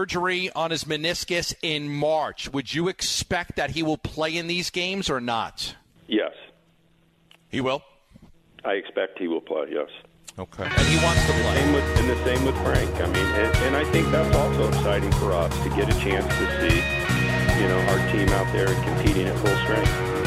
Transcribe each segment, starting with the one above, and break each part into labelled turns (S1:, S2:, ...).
S1: Surgery on his meniscus in March. Would you expect that he will play in these games or not?
S2: Yes.
S1: He will?
S2: I expect he will play, yes.
S1: Okay. And he wants to play.
S2: Same with, and the same with Frank. I mean, and, and I think that's also exciting for us to get a chance to see, you know, our team out there competing at full strength.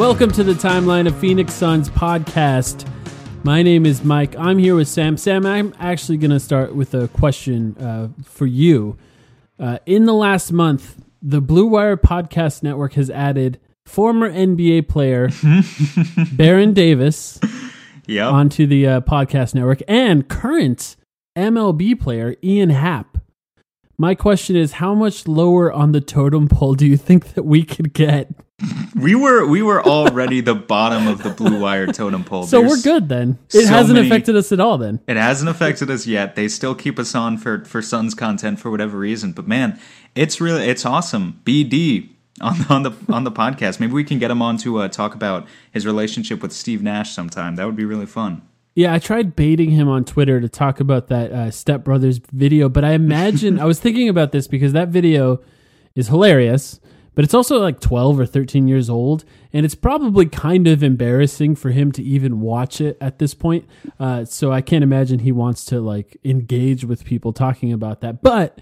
S3: Welcome to the Timeline of Phoenix Suns podcast. My name is Mike. I'm here with Sam. Sam, I'm actually going to start with a question uh, for you. Uh, in the last month, the Blue Wire Podcast Network has added former NBA player Baron Davis
S4: Yep.
S3: onto the uh, podcast network and current MLB player Ian Happ. My question is, how much lower on the totem pole do you think that we could get?
S4: We were we were already the bottom of the blue wire totem pole.
S3: So
S4: There's
S3: we're good then. It
S4: so
S3: hasn't
S4: many-
S3: affected us at all then.
S4: It hasn't affected us yet. They still keep us on for for Suns content for whatever reason. But man, it's really it's awesome. BD on on the on the podcast. Maybe we can get him on to uh, talk about his relationship with Steve Nash sometime. That would be really fun.
S3: Yeah, I tried baiting him on Twitter to talk about that uh, Step Brothers video, but I imagine I was thinking about this because that video is hilarious, but it's also like 12 or 13 years old, and it's probably kind of embarrassing for him to even watch it at this point. Uh, so I can't imagine he wants to like engage with people talking about that. But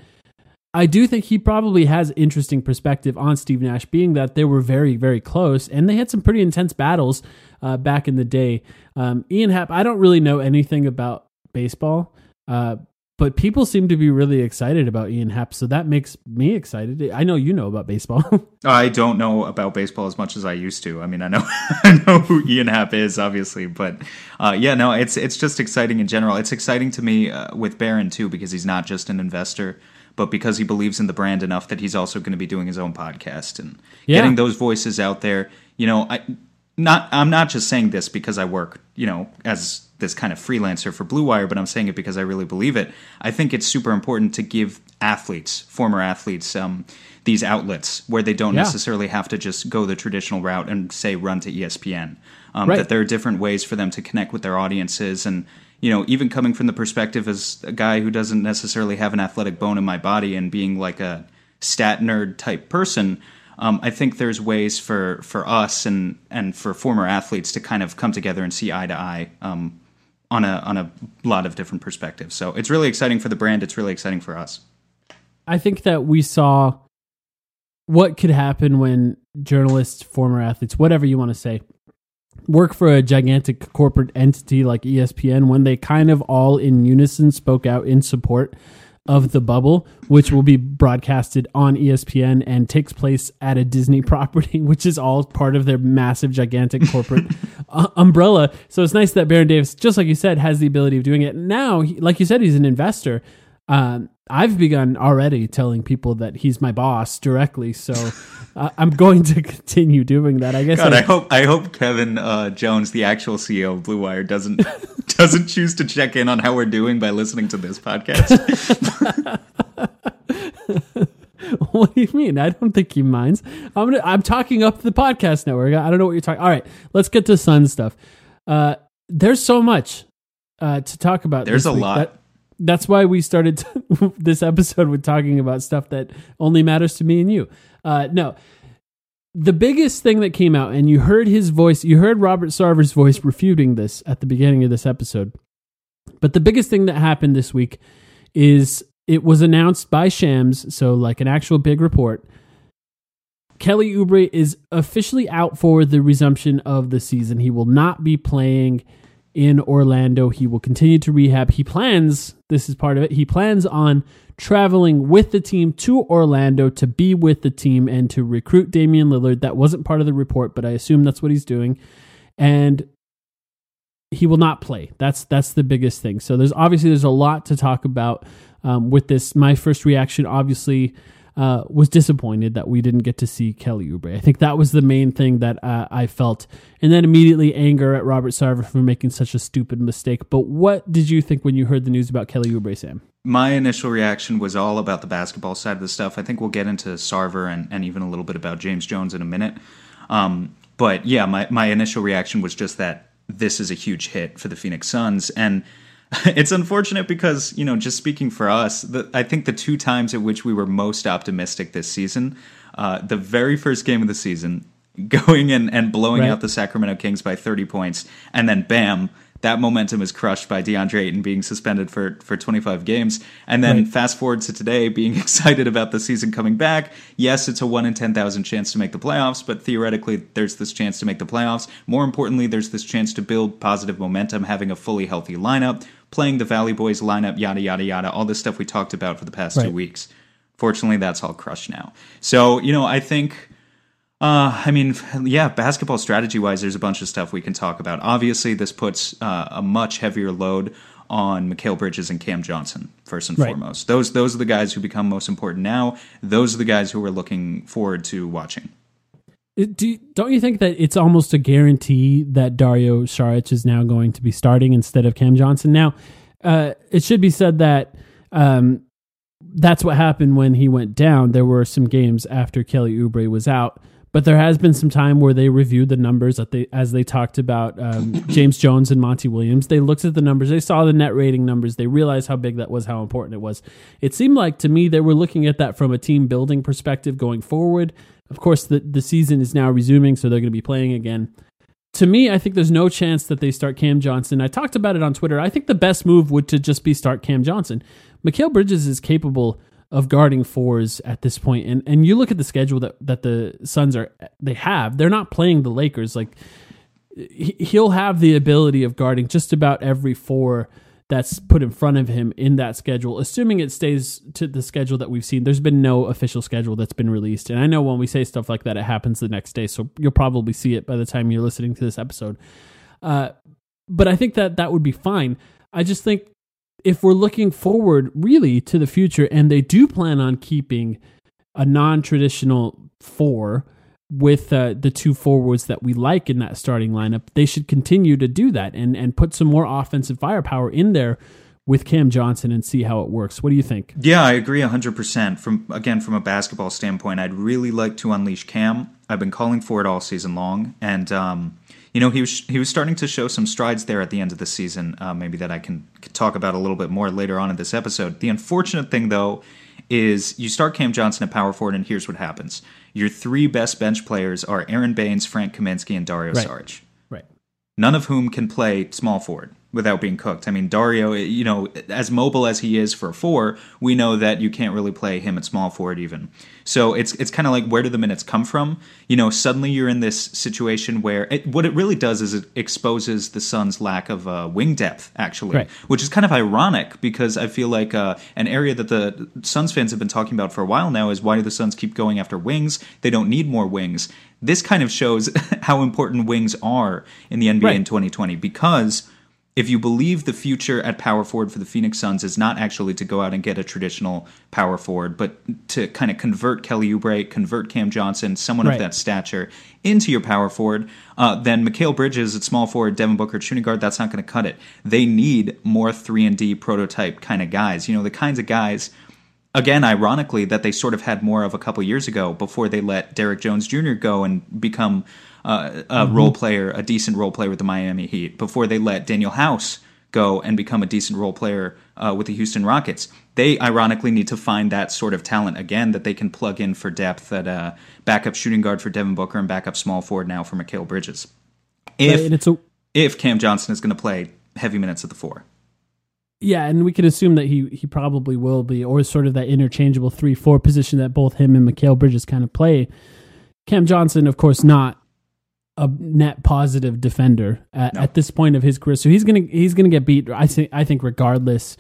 S3: I do think he probably has interesting perspective on Steve Nash, being that they were very, very close and they had some pretty intense battles uh, back in the day. Um, Ian Happ, I don't really know anything about baseball, uh, but people seem to be really excited about Ian Happ, so that makes me excited. I know you know about baseball.
S4: I don't know about baseball as much as I used to. I mean, I know I know who Ian Happ is, obviously, but uh, yeah, no, it's it's just exciting in general. It's exciting to me uh, with Baron too because he's not just an investor, but because he believes in the brand enough that he's also going to be doing his own podcast and
S3: Yeah.
S4: getting those voices out there. You know, I not I'm not just saying this because I work, you know, as this kind of freelancer for Blue Wire, but I'm saying it because I really believe it. I think it's super important to give athletes, former athletes, um, these outlets where they don't
S3: Yeah.
S4: necessarily have to just go the traditional route and say run to ESPN. Um,
S3: Right.
S4: That there are different ways for them to connect with their audiences, and you know, even coming from the perspective as a guy who doesn't necessarily have an athletic bone in my body and being like a stat nerd type person. Um, I think there's ways for, for us and, and for former athletes to kind of come together and see eye to eye um, on a on a lot of different perspectives. So it's really exciting for the brand. It's really exciting for us.
S3: I think that we saw what could happen when journalists, former athletes, whatever you want to say, work for a gigantic corporate entity like ESPN when they kind of all in unison spoke out in support of the bubble, which will be broadcasted on ESPN and takes place at a Disney property, which is all part of their massive, gigantic corporate uh, umbrella. So it's nice that Baron Davis, just like you said, has the ability of doing it. Now, he, like you said, he's an investor. Um, I've begun already telling people that he's my boss directly, so uh, I'm going to continue doing that. I guess.
S4: God,
S3: I-
S4: I hope I hope Kevin uh, Jones, the actual CEO of Blue Wire, doesn't doesn't choose to check in on how we're doing by listening to this podcast.
S3: what do you mean? I don't think he minds. I'm gonna, I'm talking up the podcast network. I don't know what you're talking. All right, let's get to Sun stuff. Uh, there's so much uh, to talk about.
S4: There's a lot.
S3: That- that's why we started this episode with talking about stuff that only matters to me and you. Uh, no, the biggest thing that came out, and you heard his voice. You heard Robert Sarver's voice refuting this at the beginning of this episode. But the biggest thing that happened this week is it was announced by Shams, so like an actual big report. Kelly Oubre is officially out for the resumption of the season. He will not be playing in Orlando. He will continue to rehab. He plans, this is part of it, he plans on traveling with the team to Orlando to be with the team and to recruit Damian Lillard. That wasn't part of the report, but I assume that's what he's doing. And he will not play. That's that's the biggest thing. So there's obviously there's a lot to talk about um, with this. My first reaction, obviously, uh, was disappointed that we didn't get to see Kelly Oubre. I think that was the main thing that uh, I felt, and then immediately anger at Robert Sarver for making such a stupid mistake. But what did you think when you heard the news about Kelly Oubre, Sam?
S4: My initial reaction was all about the basketball side of the stuff. I think we'll get into Sarver and, and even a little bit about James Jones in a minute. Um, but yeah, my, my initial reaction was just that this is a huge hit for the Phoenix Suns. And it's unfortunate because, you know, just speaking for us, the, I think the two times at which we were most optimistic this season, uh, the very first game of the season, going in and blowing
S3: Right.
S4: out the Sacramento Kings by 30 points, and then bam, that momentum is crushed by DeAndre Ayton being suspended for, for 25 games. And then
S3: Right.
S4: fast forward to today, being excited about the season coming back. Yes, it's a 1 in 10,000 chance to make the playoffs, but theoretically, there's this chance to make the playoffs. More importantly, there's this chance to build positive momentum, having a fully healthy lineup, playing the Valley Boys lineup, yada, yada, yada, all this stuff we talked about for the past two weeks. Fortunately, that's all crushed now. So, you know, I think. Uh, I mean, yeah, basketball strategy wise, there's a bunch of stuff we can talk about. Obviously, this puts uh, a much heavier load on Mikal Bridges and Cam Johnson first and
S3: Right.
S4: foremost. Those those are the guys who become most important now. Those are the guys who we're looking forward to watching.
S3: Do don't you think that it's almost a guarantee that Dario Saric is now going to be starting instead of Cam Johnson? Now, uh, it should be said that um, that's what happened when he went down. There were some games after Kelly Oubre was out, but there has been some time where they reviewed the numbers that they, as they talked about um, James Jones and Monty Williams. They looked at the numbers, they saw the net rating numbers, they realized how big that was, how important it was. It seemed like to me they were looking at that from a team building perspective going forward. Of course, the the season is now resuming, so they're going to be playing again to me, I think there's no chance that they start Cam Johnson. I talked about it on Twitter. I think the best move would to just be start Cam Johnson. Mikal Bridges is capable of guarding fours at this point, and and you look at the schedule that that the Suns are they have. They're not playing the Lakers. Like he- he'll have the ability of guarding just about every four that's put in front of him in that schedule, assuming it stays to the schedule that we've seen. There's been no official schedule that's been released. And I know when we say stuff like that, it happens the next day. So you'll probably see it by the time you're listening to this episode. Uh, but I think that that would be fine. I just think if we're looking forward really to the future and they do plan on keeping a non traditional four, with uh, the two forwards that we like in that starting lineup, they should continue to do that and and put some more offensive firepower in there with Cam Johnson and see how it works. What do you think?
S4: Yeah, I agree 100%. From again from a basketball standpoint, I'd really like to unleash Cam. I've been calling for it all season long and um, you know, he was he was starting to show some strides there at the end of the season. Uh, maybe that I can talk about a little bit more later on in this episode. The unfortunate thing, though, is you start Cam Johnson at power forward, and here's what happens: your three best bench players are Aron Baynes, Frank Kaminsky, and Dario
S3: right.
S4: Saric.
S3: Right.
S4: None of whom can play small forward without being cooked. I mean, Dario, you know, as mobile as he is for four, we know that you can't really play him at small forward even. So it's it's kind of like where do the minutes come from? You know, suddenly you're in this situation where it, what it really does is it exposes the Suns' lack of uh, wing depth, actually,
S3: right.
S4: which is kind of ironic because I feel like uh, an area that the Suns fans have been talking about for a while now is why do the Suns keep going after wings? They don't need more wings. This kind of shows how important wings are in the NBA
S3: right.
S4: in 2020 because if you believe the future at power forward for the Phoenix Suns is not actually to go out and get a traditional power forward, but to kind of convert Kelly Oubre, convert Cam Johnson, someone
S3: right.
S4: of that stature, into your power forward, uh, then Mikal Bridges at small forward, Devin Booker shooting guard, that's not going to cut it. They need more 3 and D prototype kind of guys. You know, the kinds of guys again, ironically, that they sort of had more of a couple years ago before they let Derrick Jones Jr. go and become uh, a mm-hmm. role player, a decent role player with the Miami Heat, before they let Danuel House go and become a decent role player uh, with the Houston Rockets. They ironically need to find that sort of talent again that they can plug in for depth at uh, backup shooting guard for Devin Booker and backup small forward now for Mikal Bridges. If
S3: a-
S4: if Cam Johnson is going to play heavy minutes at the four.
S3: Yeah, and we can assume that he he probably will be, or sort of that interchangeable three four position that both him and Mikal Bridges kind of play. Cam Johnson, of course, not a net positive defender at, no. at this point of his career, so he's gonna he's gonna get beat. I think I think regardless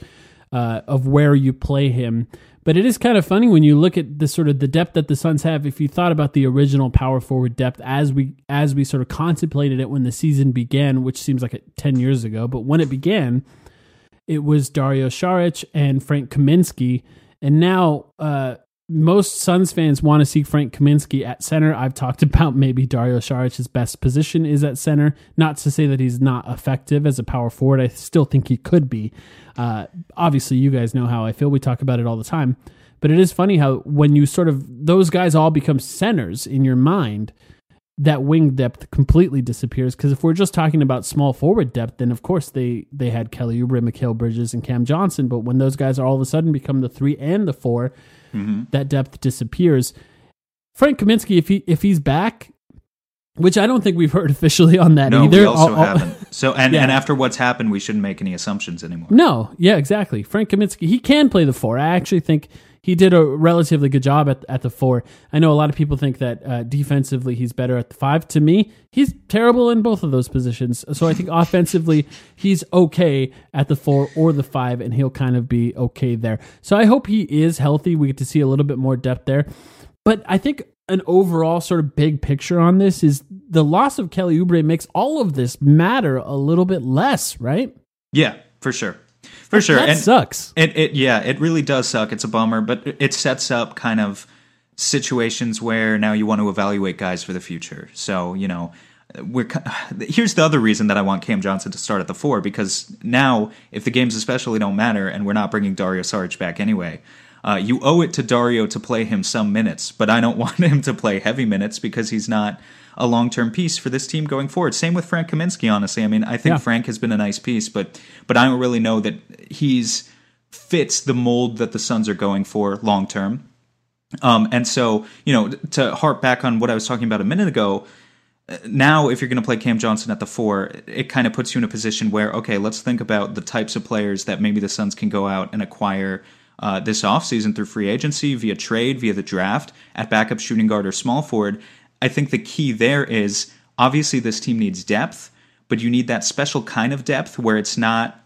S3: uh, of where you play him. But it is kind of funny when you look at the sort of the depth that the Suns have. If you thought about the original power forward depth as we as we sort of contemplated it when the season began, which seems like ten years ago, but when it began it was Dario Saric and Frank Kaminsky. And now uh, most Suns fans want to see Frank Kaminsky at center. I've talked about maybe Dario Saric's best position is at center. Not to say that he's not effective as a power forward. I still think he could be. Uh, obviously, you guys know how I feel. We talk about it all the time. But it is funny how when you sort of, those guys all become centers in your mind – that wing depth completely disappears. Because if we're just talking about small forward depth, then of course they they had Kelly Oubre, Mikal Bridges, and Cam Johnson. But when those guys are all of a sudden become the three and the 4
S4: mm-hmm.
S3: that depth disappears. Frank Kaminsky, if he if he's back, which I don't think we've heard officially on that
S4: no,
S3: either.
S4: we also haven't. So, and, yeah. and after what's happened, we shouldn't make any assumptions anymore.
S3: No, yeah, exactly. Frank Kaminsky, he can play the four. I actually think he did a relatively good job at, at the four. I know a lot of people think that uh, defensively he's better at the five. To me, he's terrible in both of those positions. So I think offensively he's okay at the four or the five, and he'll kind of be okay there. So I hope he is healthy. We get to see a little bit more depth there. But I think an overall sort of big picture on this is the loss of Kelly Oubre makes all of this matter a little bit less, right?
S4: Yeah, for sure for sure.
S3: That
S4: and
S3: sucks.
S4: It, it yeah, it really does suck. It's a bummer, but it sets up kind of situations where now you want to evaluate guys for the future. So you know, we're here's the other reason that I want Cam Johnson to start at the four because now if the games especially don't matter and we're not bringing Dario Saric back anyway. Uh, you owe it to Dario to play him some minutes, but I don't want him to play heavy minutes because he's not a long term piece for this team going forward. Same with Frank Kaminsky, honestly. I mean, I think yeah. Frank has been a nice piece, but but I don't really know that he's fits the mold that the Suns are going for long term. Um, and so, you know, to harp back on what I was talking about a minute ago, now if you're going to play Cam Johnson at the four, it kind of puts you in a position where, okay, let's think about the types of players that maybe the Suns can go out and acquire uh, this offseason through free agency, via trade, via the draft, at backup shooting guard or small forward. I think the key there is obviously this team needs depth, but you need that special kind of depth where it's not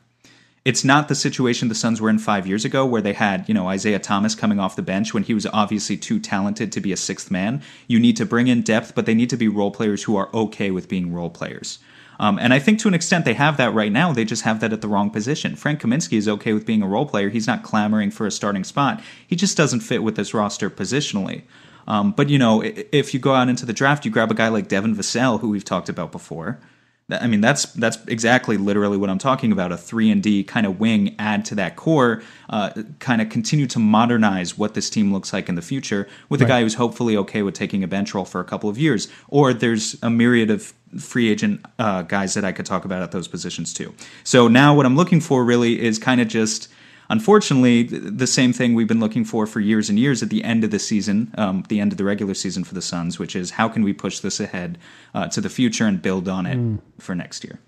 S4: it's not the situation the Suns were in five years ago, where they had, you know, Isaiah Thomas coming off the bench when he was obviously too talented to be a sixth man. You need to bring in depth, but they need to be role players who are okay with being role players. Um, and I think to an extent they have that right now. They just have that at the wrong position. Frank Kaminsky is okay with being a role player. He's not clamoring for a starting spot. He just doesn't fit with this roster positionally. Um, but you know, if you go out into the draft, you grab a guy like Devin Vassell, who we've talked about before. I mean, that's that's exactly literally what I'm talking about. A three and D kind of wing, add to that core, uh, kind of continue to modernize what this team looks like in the future with a guy who's hopefully okay with taking a bench role for a couple of years. Or there's a myriad of free agent uh, guys that I could talk about at those positions too. So now what I'm looking for really is kind of just unfortunately, the same thing we've been looking for for years and years at the end of the season, um, the end of the regular season for the Suns, which is how can we push this ahead uh, to the future and build on it
S3: Mm.
S4: for next year.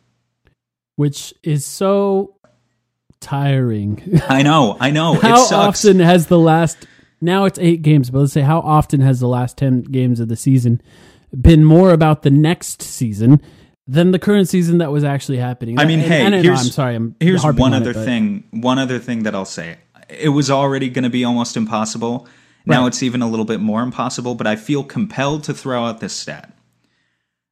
S3: which is so tiring.
S4: I know, I know.
S3: how
S4: it sucks.
S3: often has the last now it's eight games, but let's say how often has the last ten games of the season been more about the next season than the current season that was actually happening?
S4: I mean,
S3: And-
S4: hey,
S3: and know,
S4: here's,
S3: I'm sorry, I'm
S4: here's one
S3: on
S4: other
S3: it,
S4: thing. One other thing that I'll say. It was already going to be almost impossible. Now
S3: Right.
S4: it's even a little bit more impossible. But I feel compelled to throw out this stat.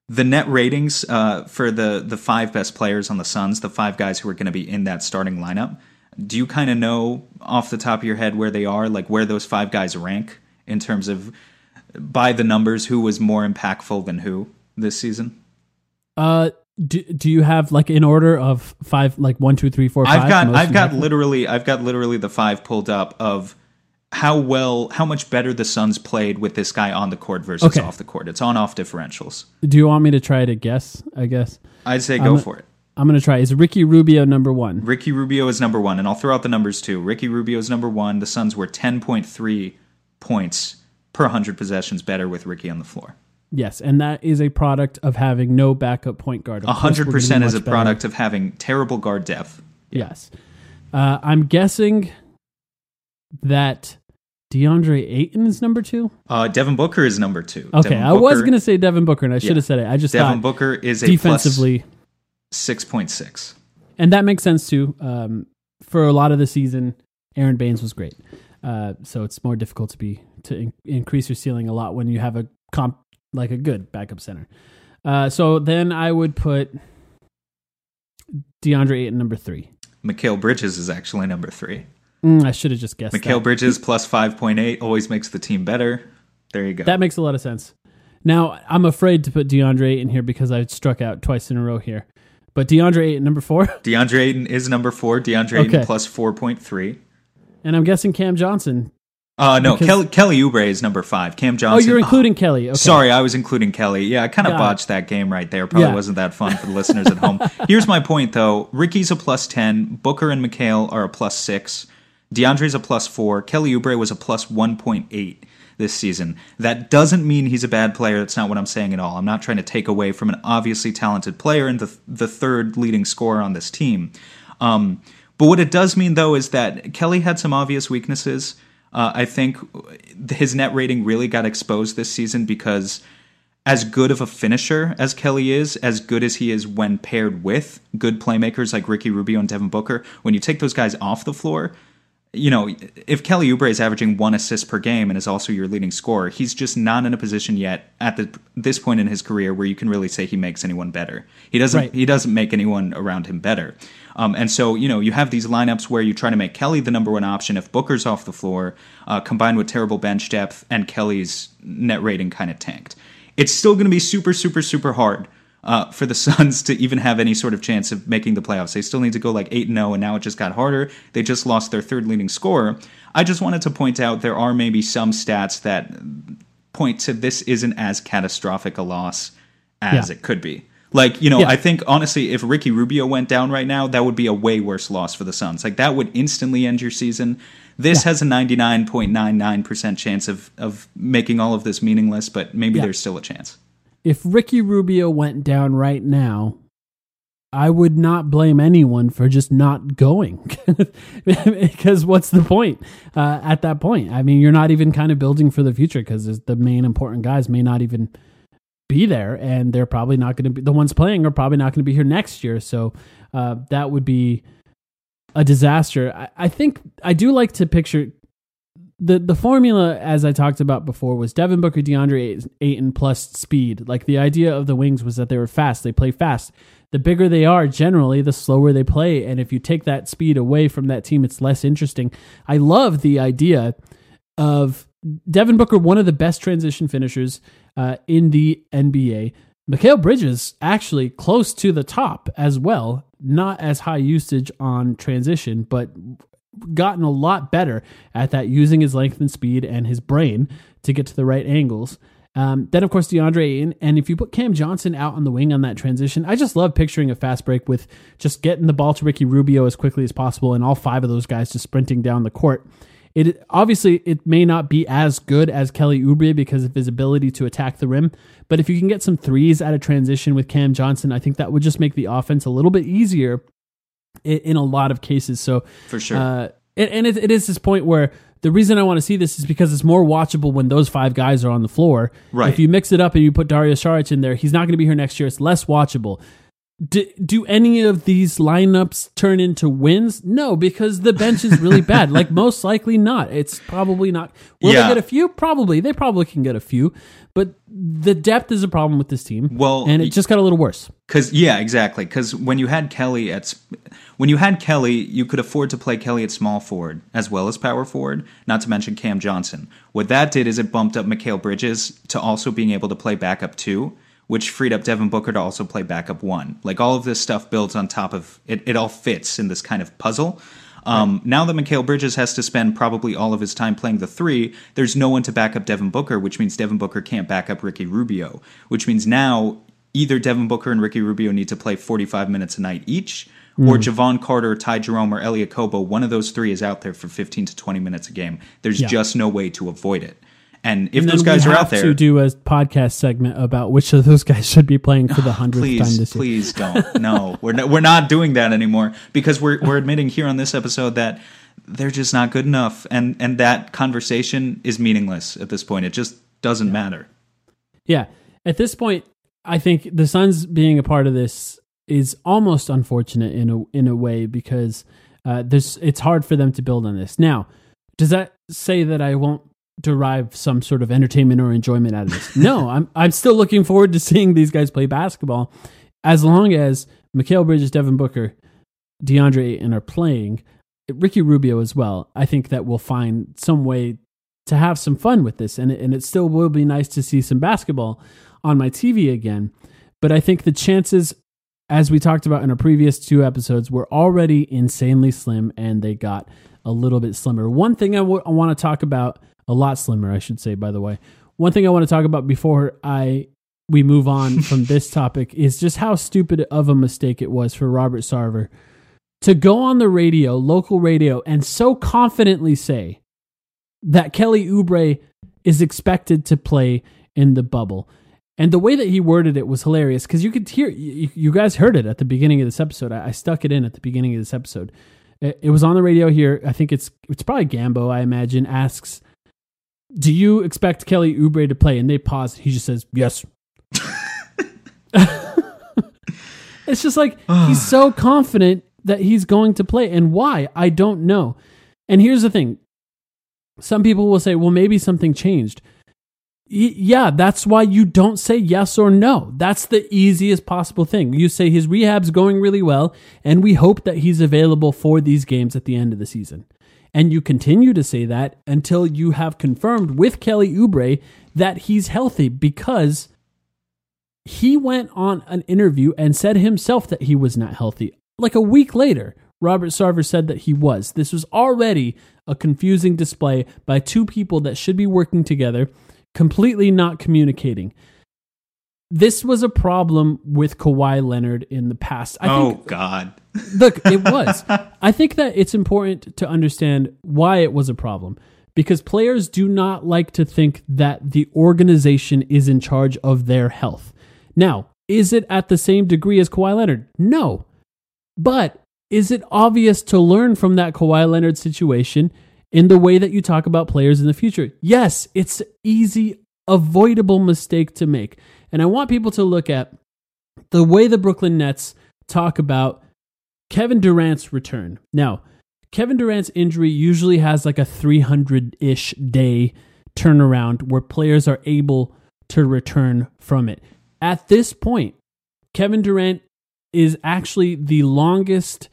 S4: The net ratings uh, for the the five best players on the Suns, the five guys who are going to be in that starting lineup. Do you kind of know off the top of your head where they are, like where those five guys rank in terms of by the numbers, who was more impactful than who this season?
S3: Uh, do, do you have like in order of five, like one, two, three, four, five?
S4: I've got I've got literally I've got literally the five pulled up of how well how much better the Suns played with this guy on the court versus
S3: Okay.
S4: off the court. It's on off differentials.
S3: Do you want me to try to guess? I guess
S4: I'd say go
S3: I'm-
S4: for it.
S3: I'm gonna try. Is Ricky Rubio number one?
S4: Ricky Rubio is number one, and I'll throw out the numbers too. Ricky Rubio is number one. The Suns were ten point three points per hundred possessions better with Ricky on the floor.
S3: Yes, and that is a product of having no backup point guard.
S4: A hundred
S3: we're gonna be
S4: percent is a
S3: much better.
S4: product of having terrible guard depth.
S3: Yes. Uh, I'm guessing that DeAndre Ayton is number two.
S4: Uh, Devin Booker is number two.
S3: Okay,
S4: Devin
S3: I was going to say Devin Booker, and I should
S4: Yeah.
S3: have said it. I just
S4: Devin
S3: thought
S4: Booker is a
S3: defensively,
S4: six point six.
S3: and that makes sense too. Um, for a lot of the season, Aron Baynes was great. Uh, so it's more difficult to be to in- increase your ceiling a lot when you have a comp like a good backup center. Uh, so then I would put DeAndre Ayton number three.
S4: Mikal Bridges is actually number three.
S3: Mm, I should have just guessed.
S4: Mikal
S3: that.
S4: Bridges plus 5.8 always makes the team better. There you go.
S3: That makes a lot of sense. Now I'm afraid to put DeAndre Ayton here because I struck out twice in a row here. But DeAndre Ayton number four,
S4: DeAndre Ayton is number four. DeAndre Ayton plus 4.3.
S3: and I'm guessing Cam Johnson.
S4: Uh, no,
S3: Because-
S4: Kelly, Kelly Oubre is number five. Cam Johnson.
S3: Oh, you're including Kelly. Okay.
S4: Sorry, I was including Kelly. Yeah, I kind of
S3: Got it.
S4: botched that game right there. Probably
S3: Yeah.
S4: wasn't that fun for the listeners at home. Here's my point, though. Ricky's a plus 10. Booker and Mikal are a plus 6. DeAndre's a plus 4. Kelly Oubre was a plus 1.8 this season. That doesn't mean he's a bad player. That's not what I'm saying at all. I'm not trying to take away from an obviously talented player and the, the third leading scorer on this team. Um, but what it does mean, though, is that Kelly had some obvious weaknesses. Uh, I think his net rating really got exposed this season because, as good of a finisher as Kelly is, as good as he is when paired with good playmakers like Ricky Rubio and Devin Booker, when you take those guys off the floor, you know, if Kelly Oubre is averaging one assist per game and is also your leading scorer, he's just not in a position yet at the, this point in his career where you can really say he makes anyone better. He doesn't.
S3: Right.
S4: He doesn't make anyone around him better. Um, and so, you know, you have these lineups where you try to make Kelly the number one option if Booker's off the floor, uh, combined with terrible bench depth and Kelly's net rating kind of tanked. It's still going to be super, super, super hard uh, for the Suns to even have any sort of chance of making the playoffs. They still need to go like 8 0, and now it just got harder. They just lost their third leading scorer. I just wanted to point out there are maybe some stats that point to this isn't as catastrophic a loss as
S3: Yeah.
S4: it could be. Like, you know,
S3: Yeah.
S4: I think honestly, if Ricky Rubio went down right now, that would be a way worse loss for the Suns. Like, that would instantly end your season. This has a 99.99% chance of, of making all of this meaningless, but maybe
S3: Yeah.
S4: there's still a chance.
S3: If Ricky Rubio went down right now, I would not blame anyone for just not going. because what's the point uh, at that point? I mean, you're not even kind of building for the future because the main important guys may not even be there, and they're probably not going to be the ones playing are probably not going to be here next year. So uh, that would be a disaster. I, I think I do like to picture the the formula as I talked about before was Devin Booker, DeAndre Ayton plus speed. Like the idea of the wings was that they were fast. They play fast. The bigger they are, generally, the slower they play. And if you take that speed away from that team, it's less interesting. I love the idea of Devin Booker, one of the best transition finishers uh, in the NBA. Mikal Bridges actually close to the top as well. Not as high usage on transition, but gotten a lot better at that using his length and speed and his brain to get to the right angles. Um, then, of course, DeAndre Ayton. And if you put Cam Johnson out on the wing on that transition, I just love picturing a fast break with just getting the ball to Ricky Rubio as quickly as possible and all five of those guys just sprinting down the court. It obviously it may not be as good as Kelly Oubre because of his ability to attack the rim, but if you can get some threes out of transition with Cam Johnson, I think that would just make the offense a little bit easier in, in a lot of cases. So
S4: For sure.
S3: uh, and, and it, it is this point where the reason I want to see this is because it's more watchable when those five guys are on the floor.
S4: Right.
S3: If you mix it up and you put Dario Saric in there, he's not going to be here next year. It's less watchable. Do, do any of these lineups turn into wins? No, because the bench is really bad. Like most likely not. It's probably not. Will
S4: Yeah.
S3: they get a few? Probably. They probably can get a few. But the depth is a problem with this team.
S4: Well,
S3: and it just got a little worse.
S4: Because yeah, exactly. Because when you had Kelly at when you had Kelly, you could afford to play Kelly at small forward as well as power forward. Not to mention Cam Johnson. What that did is it bumped up Mikal Bridges to also being able to play backup two, which freed up Devin Booker to also play backup one. Like all of this stuff builds on top of it. It all fits in this kind of puzzle. Um, Now that Mikal Bridges has to spend probably all of his time playing the three, there's no one to back up Devin Booker, which means Devin Booker can't back up Ricky Rubio, which means now either Devin Booker and Ricky Rubio need to play 45 minutes a night each, or Jevon Carter, Ty Jerome, or Elie Okobo, one of those three is out there for 15 to 20 minutes a game. There's
S3: Yeah.
S4: just no way to avoid it. And if
S3: And
S4: those guys are out there,
S3: to do a podcast segment about which of those guys should be playing for the hundredth time
S4: please,
S3: this year.
S4: please don't. No, we're not, we're not doing that anymore because we're we're admitting here on this episode that they're just not good enough, and and that conversation is meaningless at this point. It just doesn't matter.
S3: Yeah. At this point, I think the Suns being a part of this is almost unfortunate in a in a way because uh, there's it's hard for them to build on this. Now, does that say that I won't derive some sort of entertainment or enjoyment out of this? no, I'm I'm still looking forward to seeing these guys play basketball, as long as Mikal Bridges, Devin Booker, DeAndre Ayton are playing, Ricky Rubio as well. I think that we'll find some way to have some fun with this, and it, and it still will be nice to see some basketball on my TV again. But I think the chances, as we talked about in our previous two episodes, were already insanely slim, and they got a little bit slimmer. One thing I want to talk about, a lot slimmer, I should say, by the way. One thing I want to talk about before I we move on from this topic is just how stupid of a mistake it was for Robert Sarver to go on the radio, local radio, and so confidently say that Kelly Oubre is expected to play in the bubble. And the way that he worded it was hilarious because you could hear, you, you guys heard it at the beginning of this episode. I, I stuck it in at the beginning of this episode. It, it was on the radio here. I think it's it's probably Gambo. I imagine asks, "Do you expect Kelly Oubre to play?" And they pause. He just says, "Yes." it's just like ah. he's so confident that he's going to play, and why I don't know. And here's the thing: some people will say, well, maybe something changed. Y- yeah, that's why you don't say yes or no. That's the easiest possible thing. You say his rehab's going really well, and we hope that he's available for these games at the end of the season. And you continue to say that until you have confirmed with Kelly Oubre that he's healthy because he went on an interview and said himself that he was not healthy. Like a week later, Robert Sarver said that he was. This was already a confusing display by two people that should be working together, completely not communicating. This was a problem with Kawhi Leonard in the past. I
S4: oh
S3: think
S4: God.
S3: Look, it was. I think that it's important to understand why it was a problem because players do not like to think that the organization is in charge of their health. Now, is it at the same degree as Kawhi Leonard? No. But is it obvious to learn from that Kawhi Leonard situation in the way that you talk about players in the future? Yes, it's an easy, avoidable mistake to make. And I want people to look at the way the Brooklyn Nets talk about Kevin Durant's return. Now, Kevin Durant's injury usually has like a 300 ish day turnaround where players are able to return from it. At this point, Kevin Durant is actually the longest,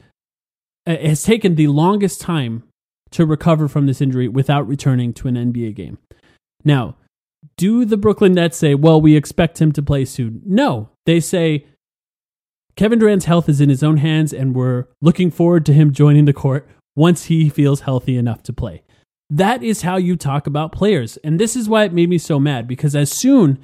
S3: uh, has taken the longest time to recover from this injury without returning to an NBA game. Now, do the Brooklyn Nets say, well, we expect him to play soon? No. They say, Kevin Durant's health is in his own hands, and we're looking forward to him joining the court once he feels healthy enough to play. That is how you talk about players. And this is why it made me so mad because as soon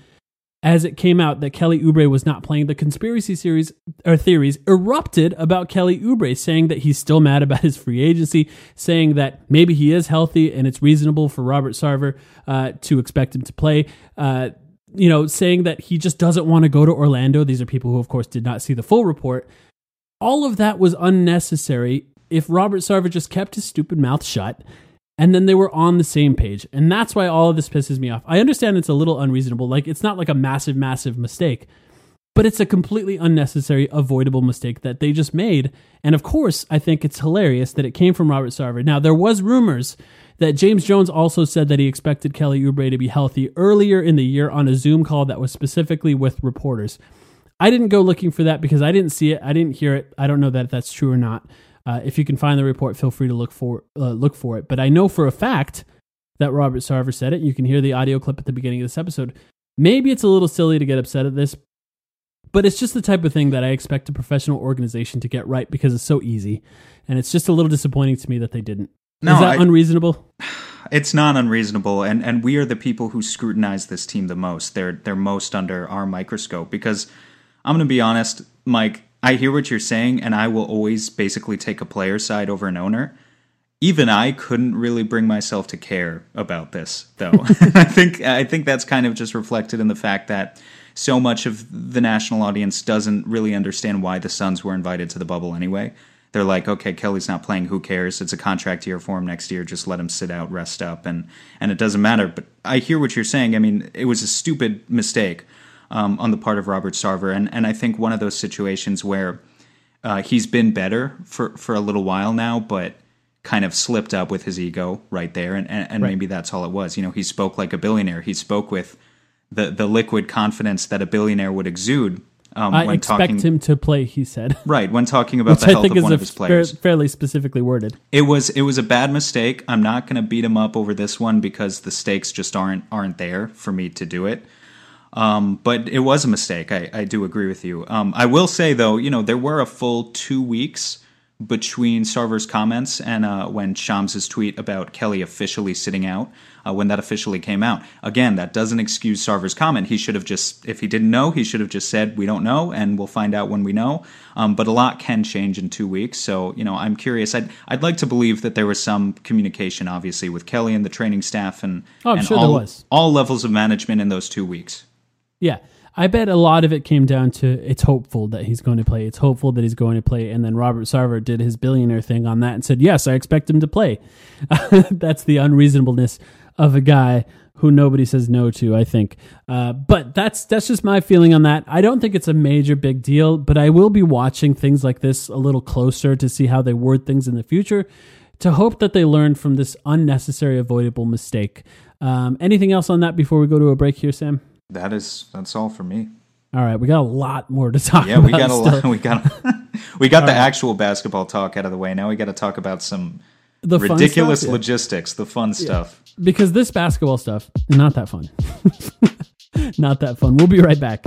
S3: as it came out that Kelly Oubre was not playing, the conspiracy series or theories erupted about Kelly Oubre, saying that he's still mad about his free agency, saying that maybe he is healthy and it's reasonable for Robert Sarver uh, to expect him to play. Uh, you know, saying that he just doesn't want to go to Orlando. These are people who, of course, did not see the full report. All of that was unnecessary if Robert Sarver just kept his stupid mouth shut and then they were on the same page. And that's why all of this pisses me off. I understand it's a little unreasonable. Like, it's not like a massive, massive mistake, but it's a completely unnecessary, avoidable mistake that they just made. And of course, I think it's hilarious that it came from Robert Sarver. Now, there was rumors that James Jones also said that he expected Kelly Oubre to be healthy earlier in the year on a Zoom call that was specifically with reporters. I didn't go looking for that because I didn't see it. I didn't hear it. I don't know that that's true or not. Uh, if you can find the report, feel free to look for uh, look for it. But I know for a fact that Robert Sarver said it. You can hear the audio clip at the beginning of this episode. Maybe it's a little silly to get upset at this, but it's just the type of thing that I expect a professional organization to get right because it's so easy, and it's just a little disappointing to me that they didn't.
S4: No,
S3: Is that
S4: I-
S3: unreasonable?
S4: It's not unreasonable, and, and we are the people who scrutinize this team the most. They're they're most under our microscope because I'm going to be honest, Mike. I hear what you're saying, and I will always basically take a player side over an owner. Even I couldn't really bring myself to care about this, though. I think I think that's kind of just reflected in the fact that so much of the national audience doesn't really understand why the Suns were invited to the bubble anyway. They're like, okay, Kelly's not playing. Who cares? It's a contract year for him next year. Just let him sit out, rest up, and and it doesn't matter. But I hear what you're saying. I mean, it was a stupid mistake um, on the part of Robert Sarver, and and I think one of those situations where uh, he's been better for for a little while now, but kind of slipped up with his ego right there, and and, and
S3: Right.
S4: maybe that's all it was. You know, he spoke like a billionaire. He spoke with the the liquid confidence that a billionaire would exude. Um,
S3: I
S4: when
S3: expect
S4: talking,
S3: him to play. He said,
S4: right when talking about
S3: which
S4: the
S3: I
S4: health
S3: think
S4: of
S3: is
S4: one
S3: a
S4: of his players.
S3: fairly specifically worded.
S4: It was it was a bad mistake. I'm not going to beat him up over this one because the stakes just aren't aren't there for me to do it. Um, but it was a mistake. I, I do agree with you. Um, I will say though, you know, there were a full two weeks between Sarver's comments and uh, when Shams' tweet about Kelly officially sitting out. Uh, when that officially came out, again, that doesn't excuse Sarver's comment. He should have just, if he didn't know, he should have just said, "We don't know, and we'll find out when we know." Um, but a lot can change in two weeks, so you know, I'm curious. I'd I'd like to believe that there was some communication, obviously, with Kelly and the training staff and,
S3: Oh,
S4: and
S3: sure there
S4: all,
S3: was.
S4: all levels of management in those two weeks.
S3: Yeah. I bet a lot of it came down to it's hopeful that he's going to play. It's hopeful that he's going to play. And then Robert Sarver did his billionaire thing on that and said, Yes, I expect him to play. That's the unreasonableness of a guy who nobody says no to, I think. Uh, but that's that's just my feeling on that. I don't think it's a major big deal, but I will be watching things like this a little closer to see how they word things in the future to hope that they learn from this unnecessary, avoidable mistake. Um, anything else on that before we go to a break here, Sam?
S4: That is that's all for me.
S3: All right, we got a lot more to talk
S4: Yeah,
S3: about.
S4: we got a lot. We got we got the actual basketball talk out of the way. Now we got to talk about some
S3: The
S4: ridiculous
S3: stuff? Yeah.
S4: logistics, the fun stuff.
S3: because this basketball stuff not that fun. not that fun. We'll be right back.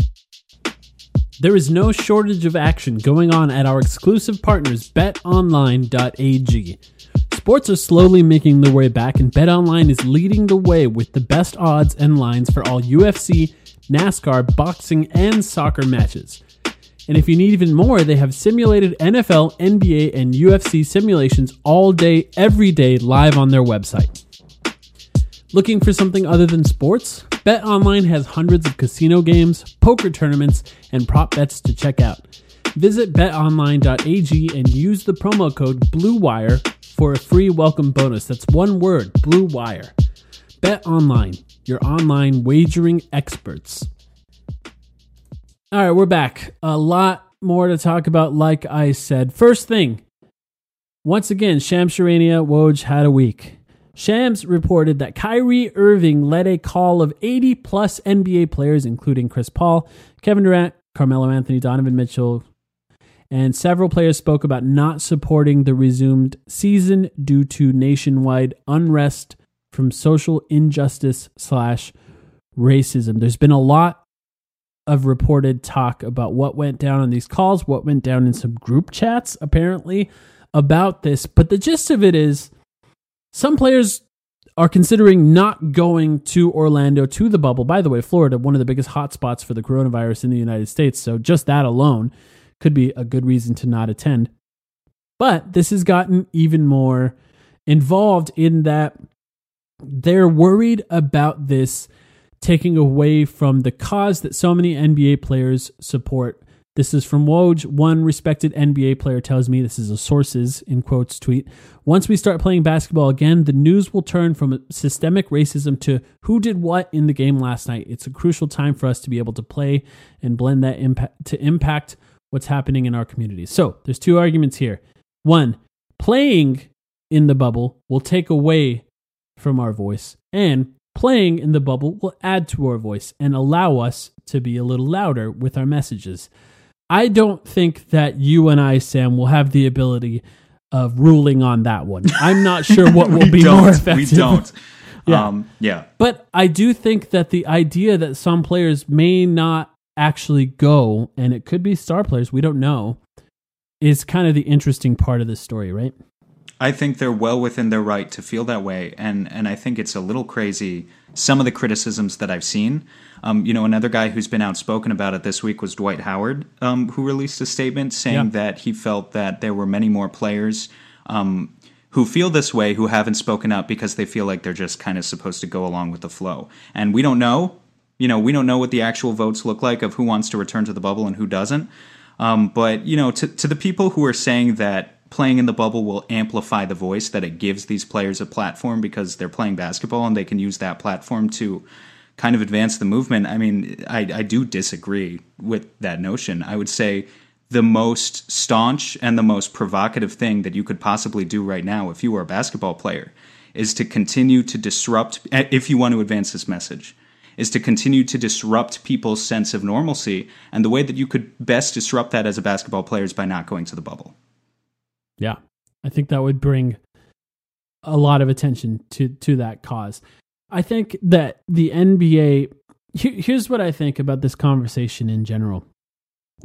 S3: There is no shortage of action going on at our exclusive partners betonline.ag. Sports are slowly making their way back and BetOnline is leading the way with the best odds and lines for all UFC, NASCAR, boxing, and soccer matches. And if you need even more, they have simulated NFL, NBA, and UFC simulations all day, every day, live on their website. Looking for something other than sports? BetOnline has hundreds of casino games, poker tournaments, and prop bets to check out. Visit betonline.ag and use the promo code BLUEWIRE for a free welcome bonus. That's one word, BLUEWIRE. BetOnline, your online wagering experts. All right, we're back. A lot more to talk about, like I said. First thing, once again, Shams Woj had a week. Shams reported that Kyrie Irving led a call of 80 plus NBA players, including Chris Paul, Kevin Durant, Carmelo Anthony, Donovan Mitchell, and several players spoke about not supporting the resumed season due to nationwide unrest from social injustice slash racism. There's been a lot of reported talk about what went down on these calls, what went down in some group chats, apparently, about this. But the gist of it is some players are considering not going to Orlando to the bubble. By the way, Florida, one of the biggest hotspots for the coronavirus in the United States. So just that alone could be a good reason to not attend. But this has gotten even more involved in that they're worried about this taking away from the cause that so many NBA players support. This is from Woj. One respected NBA player tells me this is a sources in quotes tweet. Once we start playing basketball again, the news will turn from systemic racism to who did what in the game last night. It's a crucial time for us to be able to play and blend that impact to impact what's happening in our communities. So there's two arguments here. One, playing in the bubble will take away from our voice, and playing in the bubble will add to our voice and allow us to be a little louder with our messages. I don't think that you and I, Sam, will have the ability of ruling on that one. I'm not sure what will be more effective.
S4: We don't.
S3: Yeah.
S4: Um, yeah.
S3: But I do think that the idea that some players may not actually go, and it could be star players, we don't know, is kind of the interesting part of this story, right?
S4: I think they're well within their right to feel that way, and and I think it's a little crazy some of the criticisms that I've seen. Um, you know, another guy who's been outspoken about it this week was Dwight Howard, um, who released a statement saying yeah. that he felt that there were many more players um, who feel this way who haven't spoken up because they feel like they're just kind of supposed to go along with the flow. And we don't know. You know, we don't know what the actual votes look like of who wants to return to the bubble and who doesn't. Um, but you know, to to the people who are saying that playing in the bubble will amplify the voice that it gives these players a platform because they're playing basketball and they can use that platform to kind of advance the movement. I mean, I, I do disagree with that notion. I would say the most staunch and the most provocative thing that you could possibly do right now if you were a basketball player is to continue to disrupt, if you want to advance this message, is to continue to disrupt people's sense of normalcy. And the way that you could best disrupt that as a basketball player is by not going to the bubble.
S3: Yeah. I think that would bring a lot of attention to to that cause. I think that the NBA here's what I think about this conversation in general.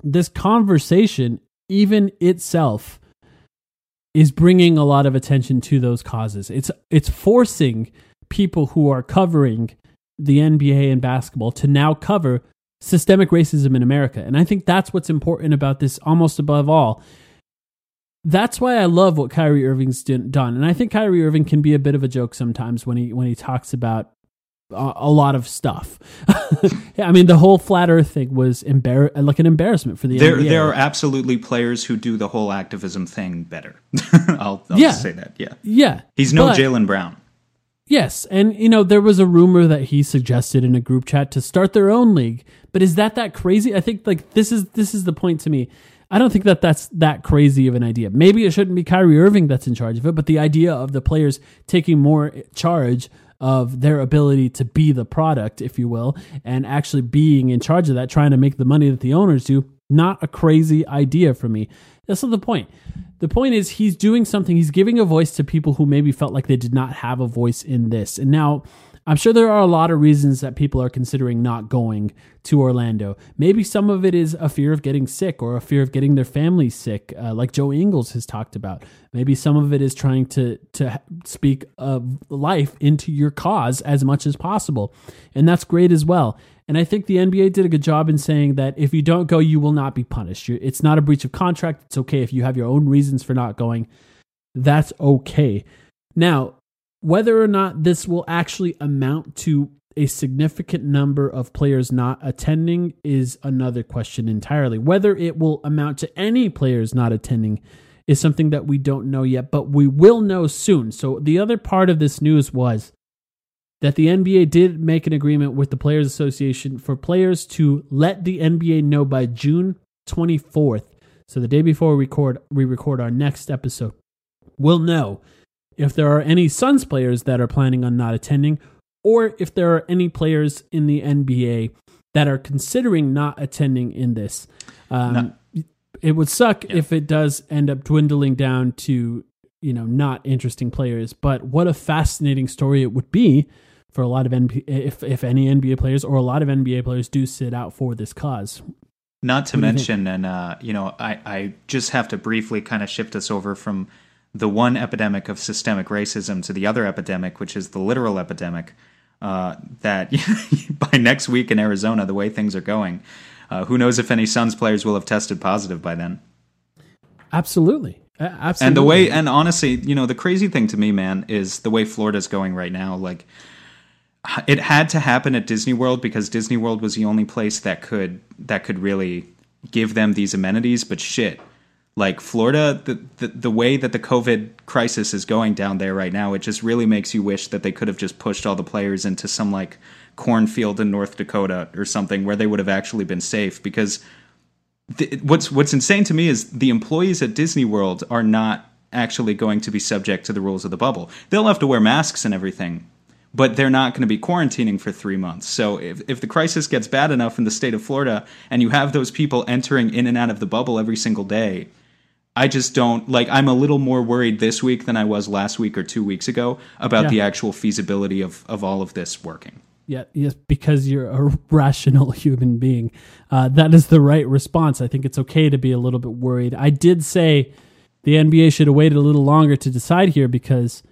S3: This conversation even itself is bringing a lot of attention to those causes. It's it's forcing people who are covering the NBA and basketball to now cover systemic racism in America. And I think that's what's important about this almost above all that's why I love what Kyrie Irving's done, and I think Kyrie Irving can be a bit of a joke sometimes when he when he talks about a, lot of stuff. I mean, the whole flat Earth thing was embar- like an embarrassment for the
S4: there,
S3: NBA.
S4: There are absolutely players who do the whole activism thing better. I'll, I'll
S3: yeah.
S4: say that. Yeah,
S3: yeah.
S4: He's no Jaylen Brown.
S3: Yes, and you know there was a rumor that he suggested in a group chat to start their own league. But is that that crazy? I think like this is this is the point to me I don't think that that's that crazy of an idea. Maybe it shouldn't be Kyrie Irving that's in charge of it, but the idea of the players taking more charge of their ability to be the product, if you will, and actually being in charge of that, trying to make the money that the owners do, not a crazy idea for me. That's not the point. The point is he's doing something, he's giving a voice to people who maybe felt like they did not have a voice in this. And now I'm sure there are a lot of reasons that people are considering not going to Orlando. Maybe some of it is a fear of getting sick or a fear of getting their family sick, uh, like Joe Ingles has talked about. Maybe some of it is trying to to speak of life into your cause as much as possible, and that's great as well. And I think the NBA did a good job in saying that if you don't go, you will not be punished. It's not a breach of contract. It's okay if you have your own reasons for not going. That's okay. Now, whether or not this will actually amount to a significant number of players not attending is another question entirely. Whether it will amount to any players not attending is something that we don't know yet, but we will know soon. So, the other part of this news was that the NBA did make an agreement with the Players Association for players to let the NBA know by June 24th. So, the day before we record, we record our next episode, we'll know if there are any Suns players that are planning on not attending, or if there are any players in the NBA that are considering not attending in this. Um, no. It would suck yeah. if it does end up dwindling down to you know, not interesting players. But what a fascinating story it would be for a lot of NBA, if if any NBA players or a lot of NBA players do sit out for this cause.
S4: Not to mention, and uh, you know, I I just have to briefly kind of shift us over from the one epidemic of systemic racism to the other epidemic, which is the literal epidemic. Uh, that by next week in Arizona, the way things are going, uh, who knows if any Suns players will have tested positive by then?
S3: Absolutely. Absolutely.
S4: And the way, and honestly, you know, the crazy thing to me, man, is the way Florida's going right now. Like, it had to happen at Disney World because Disney World was the only place that could that could really give them these amenities. But shit, like Florida, the, the the way that the COVID crisis is going down there right now, it just really makes you wish that they could have just pushed all the players into some like cornfield in North Dakota or something where they would have actually been safe because the, what's what's insane to me is the employees at Disney World are not actually going to be subject to the rules of the bubble. They'll have to wear masks and everything, but they're not going to be quarantining for three months. So if, if the crisis gets bad enough in the state of Florida and you have those people entering in and out of the bubble every single day, I just don't like. I'm a little more worried this week than I was last week or two weeks ago about
S3: Yeah.
S4: the actual feasibility of, of all of this working.
S3: Yeah, yes, because you're a rational human being. Uh, that is the right response. I think it's okay to be a little bit worried. I did say the NBA should have waited a little longer to decide here because